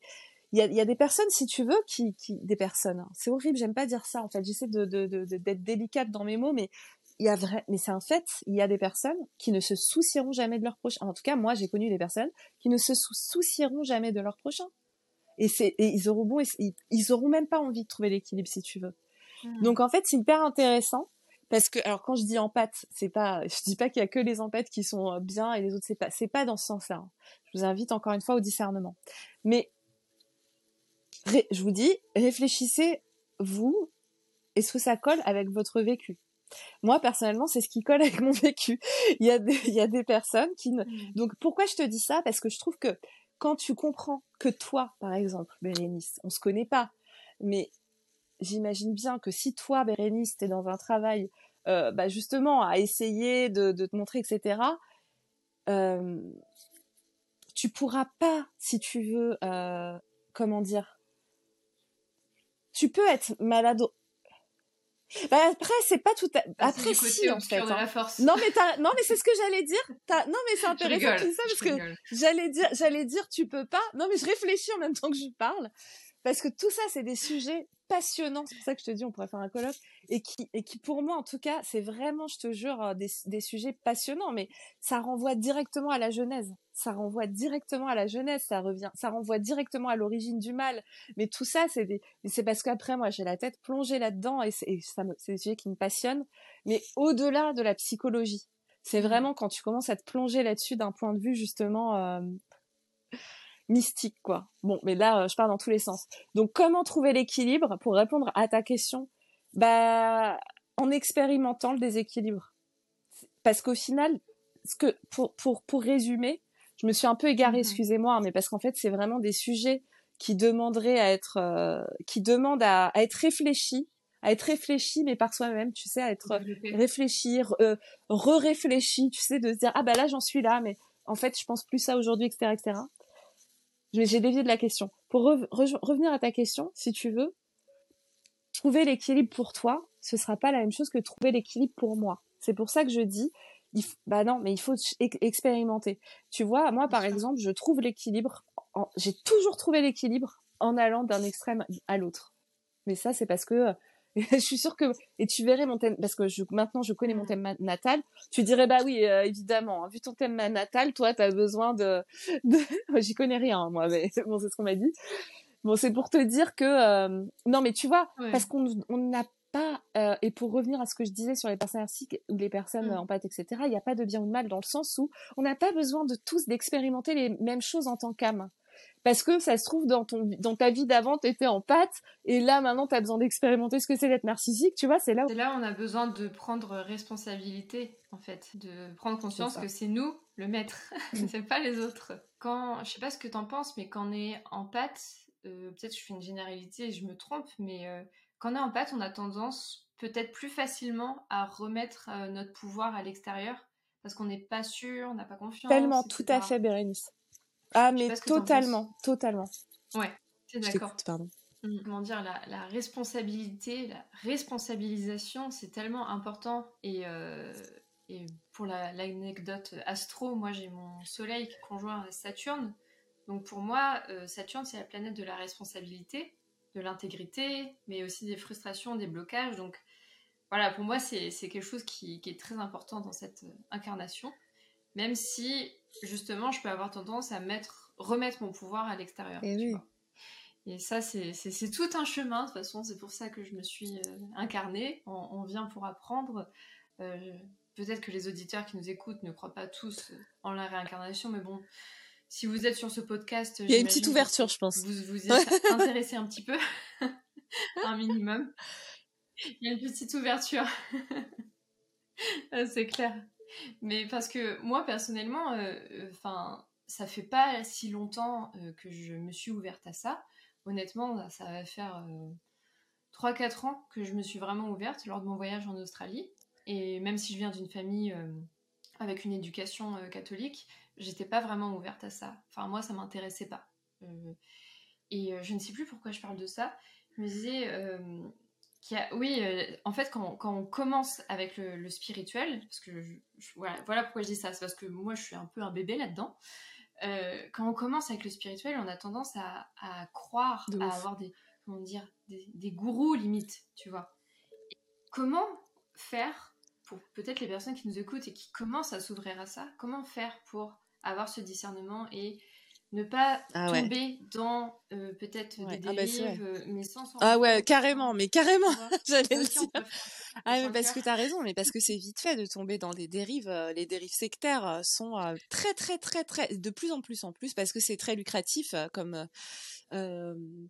il y a, y a, des personnes, si tu veux, qui, qui des personnes. Hein. C'est horrible, j'aime pas dire ça. En fait, j'essaie de, de, de, d'être délicate dans mes mots, mais il y a vrai, mais c'est un fait. Il y a des personnes qui ne se soucieront jamais de leur prochain. En tout cas, moi, j'ai connu des personnes qui ne se soucieront jamais de leur prochain. Et c'est, et ils auront bon, ils, ils auront même pas envie de trouver l'équilibre, si tu veux. Mmh. Donc en fait, c'est hyper intéressant parce que alors quand je dis empathe, c'est pas, je dis pas qu'il y a que les empathes qui sont euh, bien et les autres c'est pas, c'est pas dans ce sens-là. Hein. Je vous invite encore une fois au discernement. Mais je vous dis, réfléchissez, vous, est-ce que ça colle avec votre vécu Moi, personnellement, c'est ce qui colle avec mon vécu. Il y a des, il y a des personnes qui ne... Mmh. Donc, pourquoi je te dis ça? Parce que je trouve que quand tu comprends que toi, par exemple, Bérénice, on se connaît pas, mais j'imagine bien que si toi, Bérénice, t'es dans un travail, euh, bah justement, à essayer de, de, te montrer, etc., euh, tu pourras pas, si tu veux, euh, comment dire, tu peux être malade. Bah après c'est pas tout à... Ah, après si en fait. Hein. Non mais non mais c'est ce que j'allais dire. Non mais c'est intéressant tout ça parce que j'allais dire j'allais dire tu peux pas. Non mais je réfléchis en même temps que je parle parce que tout ça c'est des sujets passionnant, c'est pour ça que je te dis on pourrait faire un colloque, et qui, et qui pour moi en tout cas, c'est vraiment, je te jure, euh, des, des, sujets passionnants, mais ça renvoie directement à la Genèse, ça renvoie directement à la Genèse, ça revient, ça renvoie directement à l'origine du mal, mais tout ça c'est des, c'est parce qu'après moi j'ai la tête plongée là-dedans et c'est, c'est des sujets qui me passionnent, mais au-delà de la psychologie, c'est mmh. vraiment quand tu commences à te plonger là-dessus d'un point de vue justement euh, mystique, quoi. Bon, mais là, euh, je pars dans tous les sens. Donc, comment trouver l'équilibre pour répondre à ta question? Bah, en expérimentant le déséquilibre. Parce qu'au final, ce que pour pour pour résumer, je me suis un peu égarée, mmh excusez-moi, hein, mais parce qu'en fait, c'est vraiment des sujets qui demanderaient à être, euh, qui demandent à, être réfléchis, à être réfléchis, mais par soi-même, tu sais, à être réfléchir, euh, re-réfléchi, tu sais, de se dire ah bah là j'en suis là, mais en fait je pense plus ça aujourd'hui, etc., etc j'ai dévié de la question. Pour revenir à ta question, si tu veux, trouver l'équilibre pour toi, ce sera pas la même chose que trouver l'équilibre pour moi. C'est pour ça que je dis, bah non, mais il faut expérimenter. Tu vois, moi par exemple, je trouve l'équilibre, j'ai toujours trouvé l'équilibre en allant d'un extrême à l'autre. Mais ça, c'est parce que je suis sûre que et tu verrais mon thème parce que je, maintenant je connais mon mmh. thème natal. Tu dirais bah oui euh, évidemment hein, vu ton thème natal, toi tu as besoin de, de... j'y connais rien hein, moi mais bon c'est ce qu'on m'a dit. Bon c'est pour te dire que euh, non mais tu vois parce qu'on on n'a pas euh, et pour revenir à ce que je disais sur les personnes narcissiques ou les personnes mmh. en pâte etc. Il n'y a pas de bien ou de mal dans le sens où on n'a pas besoin de tous d'expérimenter les mêmes choses en tant qu'âme parce que ça se trouve dans ton dans ta vie d'avant t'étais en pâte et là maintenant t'as besoin d'expérimenter ce que c'est d'être narcissique tu vois c'est là où... c'est là où on a besoin de prendre responsabilité en fait de prendre conscience que c'est nous le maître mm. c'est pas les autres quand je sais pas ce que t'en penses mais quand on est en pâte euh, peut-être je fais une généralité et je me trompe mais euh, quand on est en pâte on a tendance peut-être plus facilement à remettre euh, notre pouvoir à l'extérieur parce qu'on n'est pas sûr on n'a pas confiance tellement tout à fait Bérénice ah, mais totalement, totalement. Ouais, c'est d'accord. Pardon. Mmh, comment dire, la, responsabilité, la responsabilisation, c'est tellement important. Et, euh, et pour l'anecdote astro, moi j'ai mon soleil qui conjoint à Saturne. Donc pour moi, euh, Saturne, c'est la planète de la responsabilité, de l'intégrité, mais aussi des frustrations, des blocages. Donc voilà, pour moi, c'est quelque chose qui, est très important dans cette euh, incarnation, même si justement, je peux avoir tendance à mettre, remettre mon pouvoir à l'extérieur. Et, Et ça, c'est tout un chemin, de toute façon, c'est pour ça que je me suis euh, incarnée. On, vient pour apprendre. Euh, peut-être que les auditeurs qui nous écoutent ne croient pas tous en la réincarnation, mais bon, si vous êtes sur ce podcast, il y a une petite ouverture, je pense. Vous vous êtes intéressé un petit peu, un minimum. Il y a une petite ouverture. Ah, c'est clair. Mais parce que moi, personnellement, euh, euh, enfin, ça fait pas si longtemps euh, que je me suis ouverte à ça. Honnêtement, ça va faire 3-4 ans que je me suis vraiment ouverte lors de mon voyage en Australie. Et même si je viens d'une famille avec une éducation catholique, j'étais pas vraiment ouverte à ça. Enfin, moi, ça m'intéressait pas. et je ne sais plus pourquoi je parle de ça. Je me disais, oui, euh, en fait, quand, on commence avec le, spirituel, parce que voilà, pourquoi je dis ça, c'est parce que moi je suis un peu un bébé là-dedans. Euh, quand on commence avec le spirituel, on a tendance à, croire, à avoir des, comment dire, des, gourous limite, tu vois. comment faire pour peut-être les personnes qui nous écoutent et qui commencent à s'ouvrir à ça, comment faire pour avoir ce discernement et ne pas ah tomber dans euh, peut-être des ah bah, dérives, euh, mais sans Ah ouais, carrément, mais carrément, j'allais le dire. Ah mais parce que tu as raison, mais parce que c'est vite fait de tomber dans des dérives. Euh, les dérives sectaires sont très très très très de plus en plus en plus parce que c'est très lucratif comme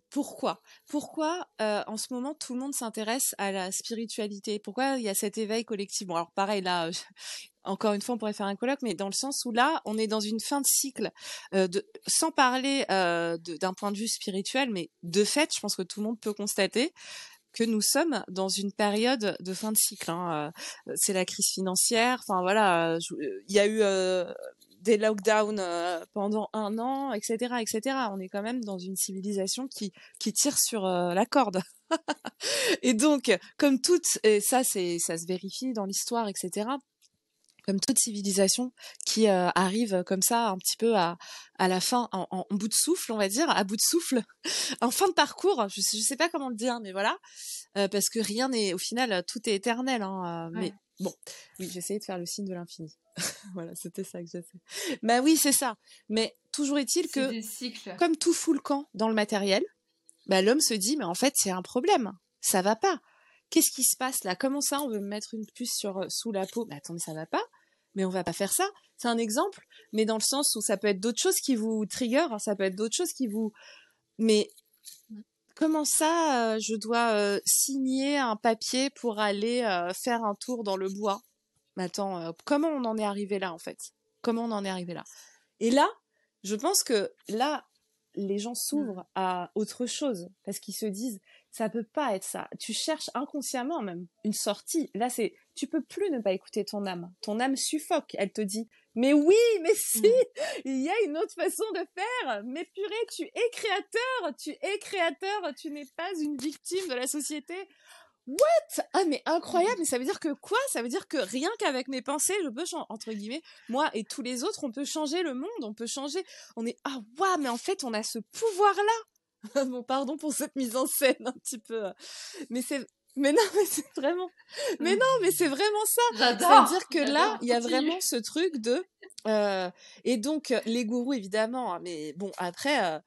pourquoi? Pourquoi en ce moment tout le monde s'intéresse à la spiritualité? Pourquoi il y a cet éveil collectif Bon alors pareil là, encore une fois on pourrait faire un colloque, mais dans le sens où là on est dans une fin de cycle, de, sans parler d'un point de vue spirituel, mais de fait je pense que tout le monde peut constater que nous sommes dans une période de fin de cycle. Hein. C'est la crise financière. Enfin voilà, il y a eu des lockdowns euh, pendant un an, etc., etc. On est quand même dans une civilisation qui qui tire sur euh, la corde. et donc, comme toute, et ça c'est ça se vérifie dans l'histoire, etc. Comme toute civilisation qui euh, arrive comme ça un petit peu à, à la fin, en, bout de souffle, on va dire, à bout de souffle, en fin de parcours. Je je sais pas comment le dire, mais voilà, parce que rien n'est, au final, tout est éternel. Hein, Mais bon, oui, essayé de faire le signe de l'infini. voilà, c'était ça que j'essaie. Bah oui, c'est ça. Mais toujours est-il que, comme tout fout le camp dans le matériel, bah, l'homme se dit, mais en fait, c'est un problème. Ça va pas. Qu'est-ce qui se passe là? Comment ça, on veut me mettre une puce sur, euh, sous la peau? Mais attendez, ça va pas. Mais on va pas faire ça. C'est un exemple, mais dans le sens où ça peut être d'autres choses qui vous trigger, ça peut être d'autres choses qui vous. Mais comment ça, euh, je dois euh, signer un papier pour aller faire un tour dans le bois? Mais attends, euh, comment on en est arrivé là en fait? Comment on en est arrivé là? Et là, je pense que là, les gens s'ouvrent à autre chose parce qu'ils se disent ça peut pas être ça. Tu cherches inconsciemment même une sortie. Là, c'est tu peux plus ne pas écouter ton âme. Ton âme suffoque. Elle te dit mais oui, mais si, mmh. il y a une autre façon de faire. Mais purée, tu es créateur, tu es créateur, tu n'es pas une victime de la société. What? Ah mais incroyable, mais ça veut dire que quoi? Ça veut dire que rien qu'avec mes pensées, je peux entre guillemets, moi et tous les autres, on peut changer le monde, on peut changer. On est ah waouh, mais en fait, on a ce pouvoir là. bon, pardon pour cette mise en scène un petit peu, euh, mais c'est mais non, mais c'est vraiment. Mais non, mais c'est vraiment ça. C'est-à-dire que là, il y a vraiment ce truc de. Euh, et donc, les gourous, évidemment. Hein, mais bon, après, euh,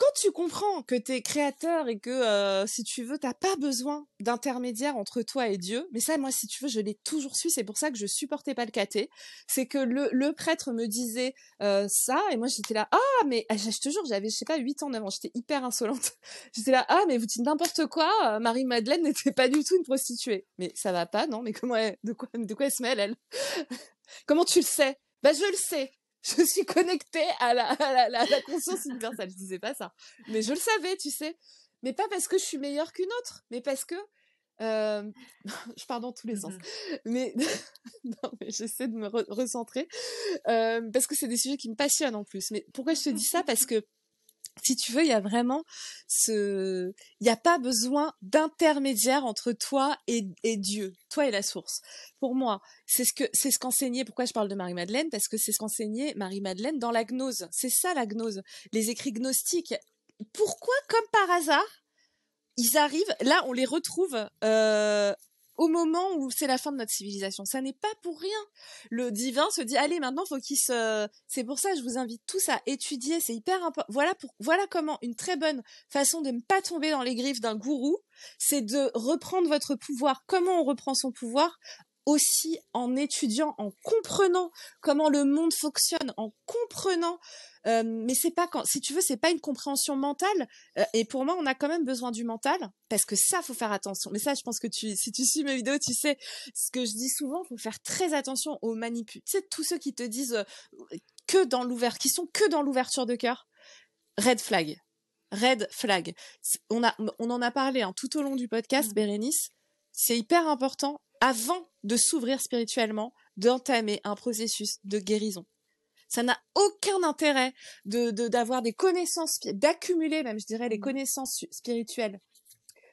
quand tu comprends que tu es créateur et que, euh, si tu veux, t'as pas besoin d'intermédiaire entre toi et Dieu, mais ça, moi, si tu veux, je l'ai toujours su, c'est pour ça que je supportais pas le caté, c'est que le, le, prêtre me disait euh, ça, et moi, j'étais là, ah, mais ah, je te jure, j'avais, je sais pas, 8 ans, 9 ans, j'étais hyper insolente. j'étais là, ah, mais vous dites n'importe quoi, euh, Marie-Madeleine n'était pas du tout une prostituée. Mais ça va pas, non, mais comment elle, de quoi, de quoi elle se mêle, elle? Comment tu le sais? Bah, je le sais je suis connectée à la, à la, la, conscience universelle. Je disais pas ça. Mais je le savais, tu sais. Mais pas parce que je suis meilleure qu'une autre, mais parce que euh... je pars dans tous les sens. Mmh mais non, mais j'essaie de me recentrer euh, parce que c'est des sujets qui me passionnent en plus. Mais pourquoi je te dis ça? Parce que si tu veux, il y a vraiment ce, il n'y a pas besoin d'intermédiaire entre toi et, Dieu, toi et la source. Pour moi, c'est ce que, c'est ce qu'enseignait, pourquoi je parle de Marie-Madeleine? Parce que c'est ce qu'enseignait Marie-Madeleine dans la gnose. C'est ça la gnose. Les écrits gnostiques, pourquoi, comme par hasard, ils arrivent, là, on les retrouve euh, au moment où c'est la fin de notre civilisation. Ça n'est pas pour rien. Le divin se dit, allez, maintenant, faut qu'il se... C'est pour ça, je vous invite tous à étudier. C'est hyper important. Voilà, pour... voilà comment une très bonne façon de ne pas tomber dans les griffes d'un gourou, c'est de reprendre votre pouvoir. Comment on reprend son pouvoir? Aussi en étudiant, en comprenant comment le monde fonctionne, en comprenant. Euh, mais c'est pas quand, si tu veux, c'est pas une compréhension mentale. Euh, et pour moi, on a quand même besoin du mental parce que ça, faut faire attention. Mais ça, je pense que tu, si tu suis mes vidéos, tu sais ce que je dis souvent. Faut faire très attention aux manipules. Tu sais, tous ceux qui te disent euh, que dans l'ouvert, qui sont que dans l'ouverture de cœur. Red flag. Red flag. On a, on en a parlé hein, tout au long du podcast, mmh. Bérénice. C'est hyper important avant de s'ouvrir spirituellement, d'entamer un processus de guérison. Ça n'a aucun intérêt de d'avoir des connaissances, d'accumuler même, je dirais, les mmh. connaissances spirituelles.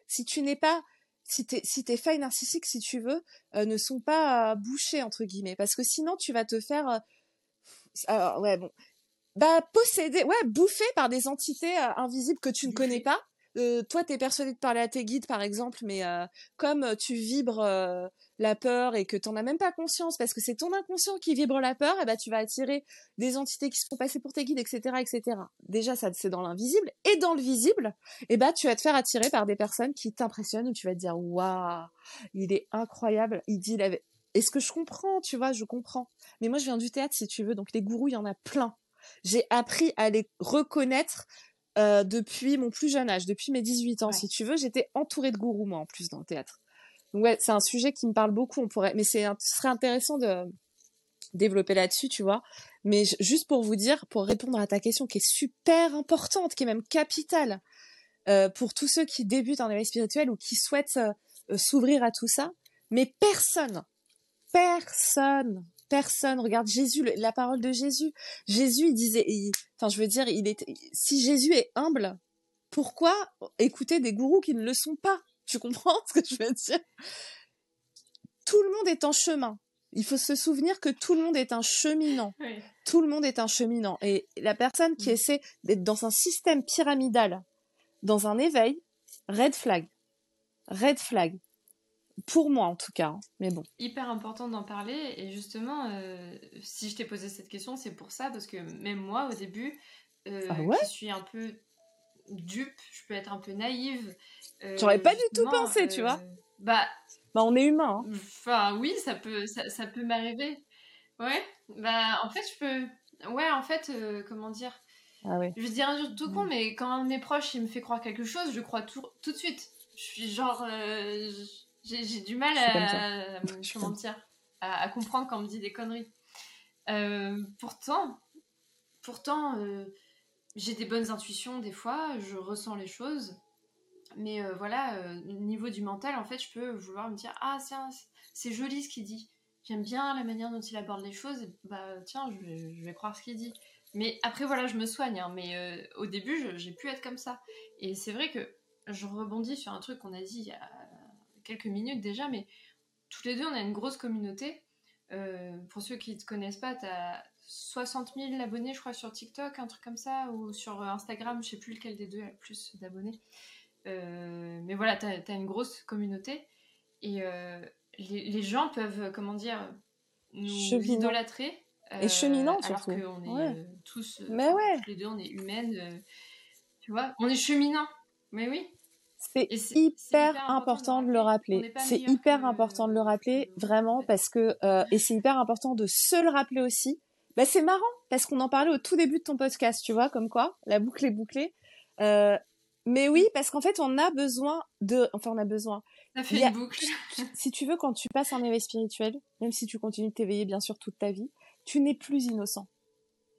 Si tu n'es pas, si tes si tes failles narcissiques, si tu veux, euh, ne sont pas bouchées entre guillemets, parce que sinon tu vas te faire, euh, alors, ouais bon, bah posséder, ouais, bouffer par des entités euh, invisibles que tu ne connais pas euh, toi, tu es persuadé de parler à tes guides, par exemple, mais euh, comme euh, tu vibres la peur et que tu n'en as même pas conscience, parce que c'est ton inconscient qui vibre la peur, et eh ben, tu vas attirer des entités qui se font passer pour tes guides, etc. etc. Déjà, ça c'est dans l'invisible. Et dans le visible, et eh ben, tu vas te faire attirer par des personnes qui t'impressionnent, où tu vas te dire, waouh, il est incroyable, il dit la... Est-ce que je comprends, tu vois, je comprends. Mais moi, je viens du théâtre, si tu veux, donc les gourous, il y en a plein. J'ai appris à les reconnaître euh, depuis mon plus jeune âge, depuis mes 18 ans, si tu veux. J'étais entourée de gourous, moi, en plus, dans le théâtre. Donc, ouais, c'est un sujet qui me parle beaucoup. On pourrait, mais c'est, ce serait intéressant de développer là-dessus, tu vois. Mais juste pour vous dire, pour répondre à ta question qui est super importante, qui est même capitale, euh, pour tous ceux qui débutent en éveil spirituel ou qui souhaitent euh, s'ouvrir à tout ça, mais personne, personne personne. Regarde Jésus, la parole de Jésus. Jésus, il disait, enfin, je veux dire, il est, si Jésus est humble, pourquoi écouter des gourous qui ne le sont pas? Tu comprends ce que je veux dire? Tout le monde est en chemin. Il faut se souvenir que tout le monde est un cheminant. Tout le monde est un cheminant. Et la personne qui mm. essaie d'être dans un système pyramidal, dans un éveil, red flag. Red flag pour moi en tout cas. Hein. Mais bon. Hyper important d'en parler et justement, euh, si je t'ai posé cette question, c'est pour ça parce que même moi au début, euh, ah suis un peu dupe, je peux être un peu naïve. Euh, J'aurais pas du tout pensé, tu vois? Bah, bah, on est humain. Hein. Enfin, oui, ça peut, ça, peut m'arriver. Ouais. Bah, en fait, je peux. Ouais, en fait, comment dire? Ah Je vais dire un jour tout con, mm. mais quand un de mes proches il me fait croire quelque chose, je crois tout, tout de suite. Je suis genre. J'ai du mal à, comment dire, à, à, comprendre quand on me dit des conneries. Euh, pourtant, pourtant euh, j'ai des bonnes intuitions des fois, je ressens les choses. Mais euh, voilà, au niveau du mental, en fait, je peux vouloir me dire Ah, c'est joli ce qu'il dit. J'aime bien la manière dont il aborde les choses. bah, tiens, je vais, je vais croire ce qu'il dit. Mais après, voilà, je me soigne. Hein, mais au début, j'ai pu être comme ça. Et c'est vrai que je rebondis sur un truc qu'on a dit il y a quelques minutes déjà, mais tous les deux, on a une grosse communauté. Euh, pour ceux qui ne te connaissent pas, tu as 60 000 abonnés, je crois, sur TikTok, un truc comme ça, ou sur Instagram, je sais plus lequel des deux a le plus d'abonnés. Euh, mais voilà, tu as, une grosse communauté. Et euh, les, gens peuvent, comment dire, nous idolâtrer. et cheminant, alors qu'on est tous, mais ouais. les deux, on est humaines. tu vois, on est cheminant. Mais oui. C'est hyper important de le rappeler. C'est hyper important de le rappeler, vraiment, parce que euh, et c'est hyper important de se le rappeler aussi. Bah, c'est marrant parce qu'on en parlait au tout début de ton podcast, tu vois, comme quoi la boucle est bouclée. Euh, mais oui, parce qu'en fait, on a besoin de, enfin, on a besoin. Ça fait une boucle. si tu veux, quand tu passes un éveil spirituel, même si tu continues de t'éveiller bien sûr toute ta vie, tu n'es plus innocent.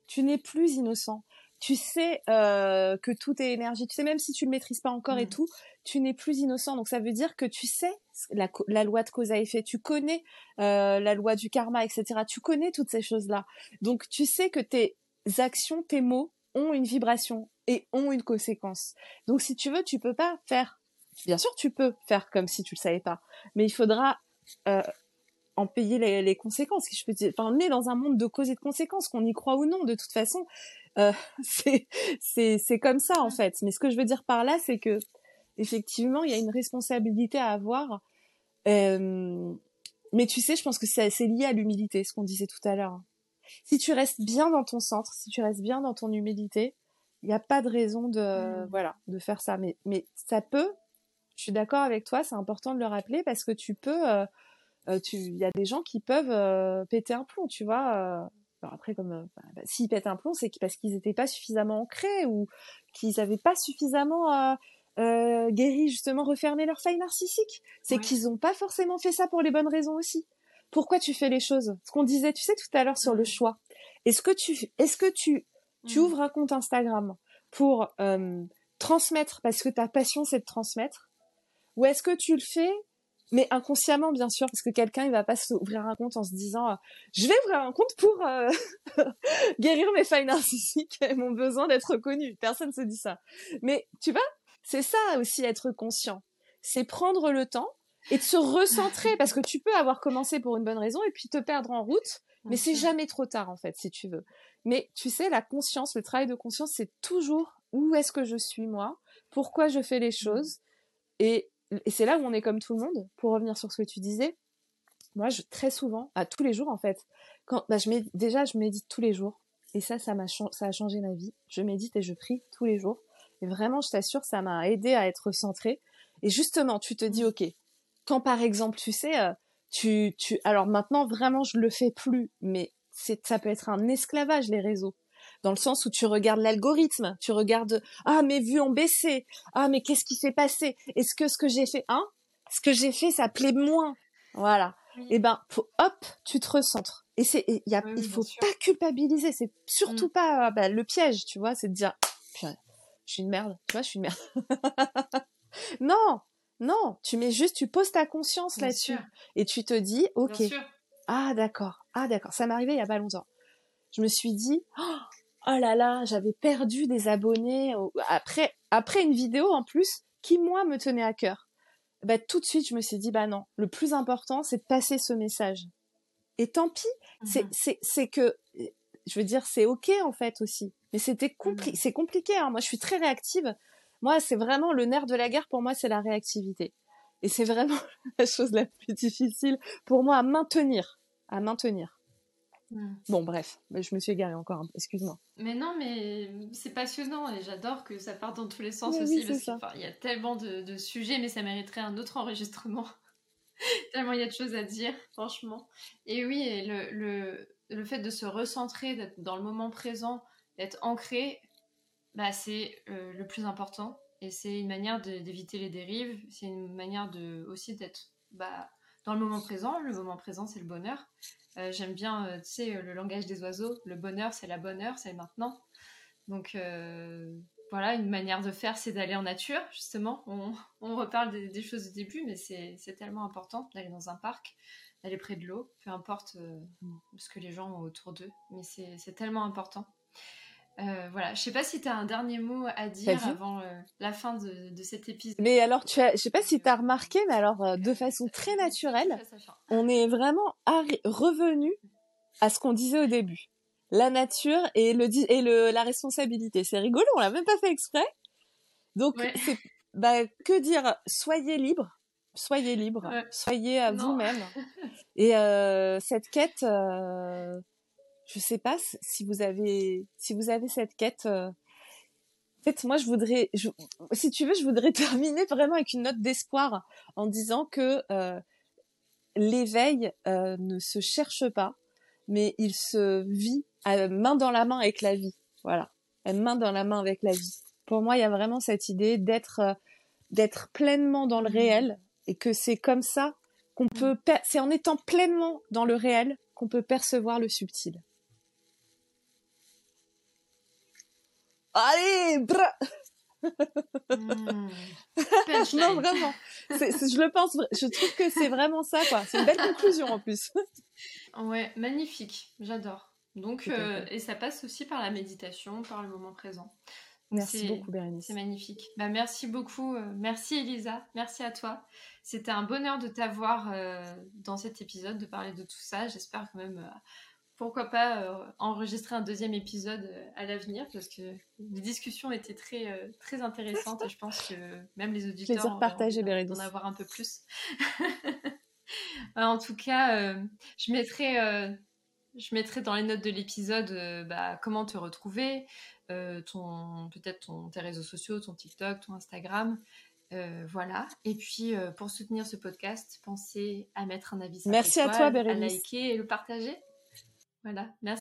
Tu n'es plus innocent tu sais euh, que tout est énergie, tu sais même si tu le maîtrises pas encore et mm. tout, tu n'es plus innocent. Donc ça veut dire que tu sais la, la loi de cause à effet, tu connais euh, la loi du karma, etc. Tu connais toutes ces choses-là. Donc tu sais que tes actions, tes mots ont une vibration et ont une conséquence. Donc si tu veux, tu peux pas faire. Bien sûr, tu peux faire comme si tu le savais pas, mais il faudra euh, en payer les, conséquences. Je peux dire, enfin, on est dans un monde de causes et de conséquences, qu'on y croit ou non. De toute façon, euh, c'est c'est comme ça en fait. Mais ce que je veux dire par là, c'est que effectivement, il y a une responsabilité à avoir. Euh, mais tu sais, je pense que c'est lié à l'humilité, ce qu'on disait tout à l'heure. Si tu restes bien dans ton centre, si tu restes bien dans ton humilité, il n'y a pas de raison de mmh. voilà de faire ça. Mais mais ça peut. Je suis d'accord avec toi, c'est important de le rappeler parce que tu peux. Euh, euh, il y a des gens qui peuvent euh, péter un plomb, tu vois. Alors après, comme bah, bah, s'ils pètent un plomb, c'est parce qu'ils n'étaient pas suffisamment ancrés ou qu'ils n'avaient pas suffisamment euh, guéri justement refermer leurs failles narcissiques. C'est qu'ils n'ont pas forcément fait ça pour les bonnes raisons aussi. Pourquoi tu fais les choses? Ce qu'on disait, tu sais, tout à l'heure sur le choix. Est-ce que tu, est-ce que tu, tu mmh. ouvres un compte Instagram pour euh, transmettre parce que ta passion c'est de transmettre, ou est-ce que tu le fais mais inconsciemment bien sûr parce que quelqu'un il va pas s'ouvrir un compte en se disant euh, je vais ouvrir un compte pour euh, guérir mes failles narcissiques et mon besoin d'être reconnu personne se dit ça mais tu vois c'est ça aussi être conscient. C'est prendre le temps et de se recentrer parce que tu peux avoir commencé pour une bonne raison et puis te perdre en route, mais c'est jamais trop tard en fait si tu veux. Mais tu sais, la conscience, le travail de conscience, c'est toujours où est-ce que je suis moi, pourquoi je fais les mmh. choses? Et, c'est là où on est comme tout le monde. Pour revenir sur ce que tu disais, moi, je, très souvent, à tous les jours en fait, quand bah, je déjà je médite tous les jours et ça, ça m'a ça a changé ma vie. Je médite et je prie tous les jours et vraiment, je t'assure, ça m'a aidé à être centrée. Et justement, tu te dis, ok, quand par exemple, tu sais, euh, tu, tu, alors maintenant, vraiment, je le fais plus, mais c'est, ça peut être un esclavage, les réseaux. Dans le sens où tu regardes l'algorithme, tu regardes, ah, mes vues ont baissé, ah, mais qu'est-ce qui s'est passé? Est-ce que ce que j'ai fait, hein? Ce que j'ai fait, ça plaît moins? Voilà. Et eh ben, hop, tu te recentres. Et c'est, il a, il faut pas culpabiliser. C'est surtout mm. pas bah, le piège, tu vois, c'est de dire, je suis une merde, tu vois, je suis une merde. non, non, tu mets juste, tu poses ta conscience là-dessus et tu te dis, ok, ah d'accord, ah d'accord, ça m'est arrivé il y a pas longtemps. Je me suis dit, oh là là, j'avais perdu des abonnés après après une vidéo en plus qui moi me tenait à cœur. Bah tout de suite je me suis dit bah non, le plus important c'est de passer ce message. Et tant pis, c'est mmh c'est c'est que je veux dire c'est ok en fait aussi. Mais c'était compli c'est compliqué. Hein. Moi, je suis très réactive. Moi, c'est vraiment le nerf de la guerre. Pour moi, c'est la réactivité. Et c'est vraiment la chose la plus difficile pour moi à maintenir, à maintenir. Bon, bref, je me suis égarée encore. Excuse-moi. Mais non, mais c'est passionnant et j'adore que ça parte dans tous les sens aussi parce qu'il y a tellement de, sujets, mais ça mériterait un autre enregistrement. tellement il y a de choses à dire, franchement. Et oui, le, le, le fait de se recentrer, d'être dans le moment présent, d'être ancré, bah, c'est euh, le plus important. Et c'est une manière d'éviter les dérives. C'est une manière de, aussi d'être bah, dans le moment présent. Le moment présent, c'est le bonheur. Euh, j'aime bien, euh, tu sais, le langage des oiseaux. Le bonheur, c'est la bonne heure, c'est maintenant. Donc voilà, une manière de faire, c'est d'aller en nature, justement. On, on reparle des, choses du début, mais c'est tellement important d'aller dans un parc, d'aller près de l'eau, peu importe ce que les gens ont autour d'eux. Mais c'est tellement important. Euh, voilà, je sais pas si tu as un dernier mot à dire avant euh, la fin de, cet épisode. Mais alors, tu as, je sais pas si tu as remarqué, mais alors euh, de façon très naturelle, on est vraiment revenu à ce qu'on disait au début. La nature et, le, et le, la responsabilité. C'est rigolo, on l'a même pas fait exprès. Donc, bah, que dire? Soyez libre, soyez libre, soyez à vous-même. et cette quête je sais pas si vous avez si vous avez cette quête euh, en fait moi je voudrais si tu veux je voudrais terminer vraiment avec une note d'espoir en disant que euh, l'éveil euh, ne se cherche pas mais il se vit à, main dans la main avec la vie. Voilà. Main dans la main avec la vie. Pour moi il y a vraiment cette idée d'être d'être pleinement dans le mmh. réel et que c'est comme ça qu'on mmh. peut c'est en étant pleinement dans le réel qu'on peut percevoir le subtil Allez, bra mmh. non, vraiment. je le pense, je trouve que c'est vraiment ça, quoi. C'est une belle conclusion en plus. ouais, magnifique. J'adore. Donc, euh, et ça passe aussi par la méditation, par le moment présent. Merci beaucoup, Bérénice. C'est magnifique. Bah, merci beaucoup. Euh, merci, Elisa. Merci à toi. C'était un bonheur de t'avoir euh, dans cet épisode, de parler de tout ça. J'espère quand même, pourquoi pas, enregistrer un deuxième épisode à l'avenir, parce que les discussions étaient très, très intéressantes et je pense que même les auditeurs vont en avoir un peu plus. en tout cas, je mettrai je mettrai dans les notes de l'épisode euh, bah, comment te retrouver, euh, ton peut-être ton, tes réseaux sociaux, ton TikTok, ton Instagram. Euh, voilà. Et puis, pour soutenir ce podcast, pensez à mettre un avis. Merci à toi, À liker et le partager. Voilà. Merci.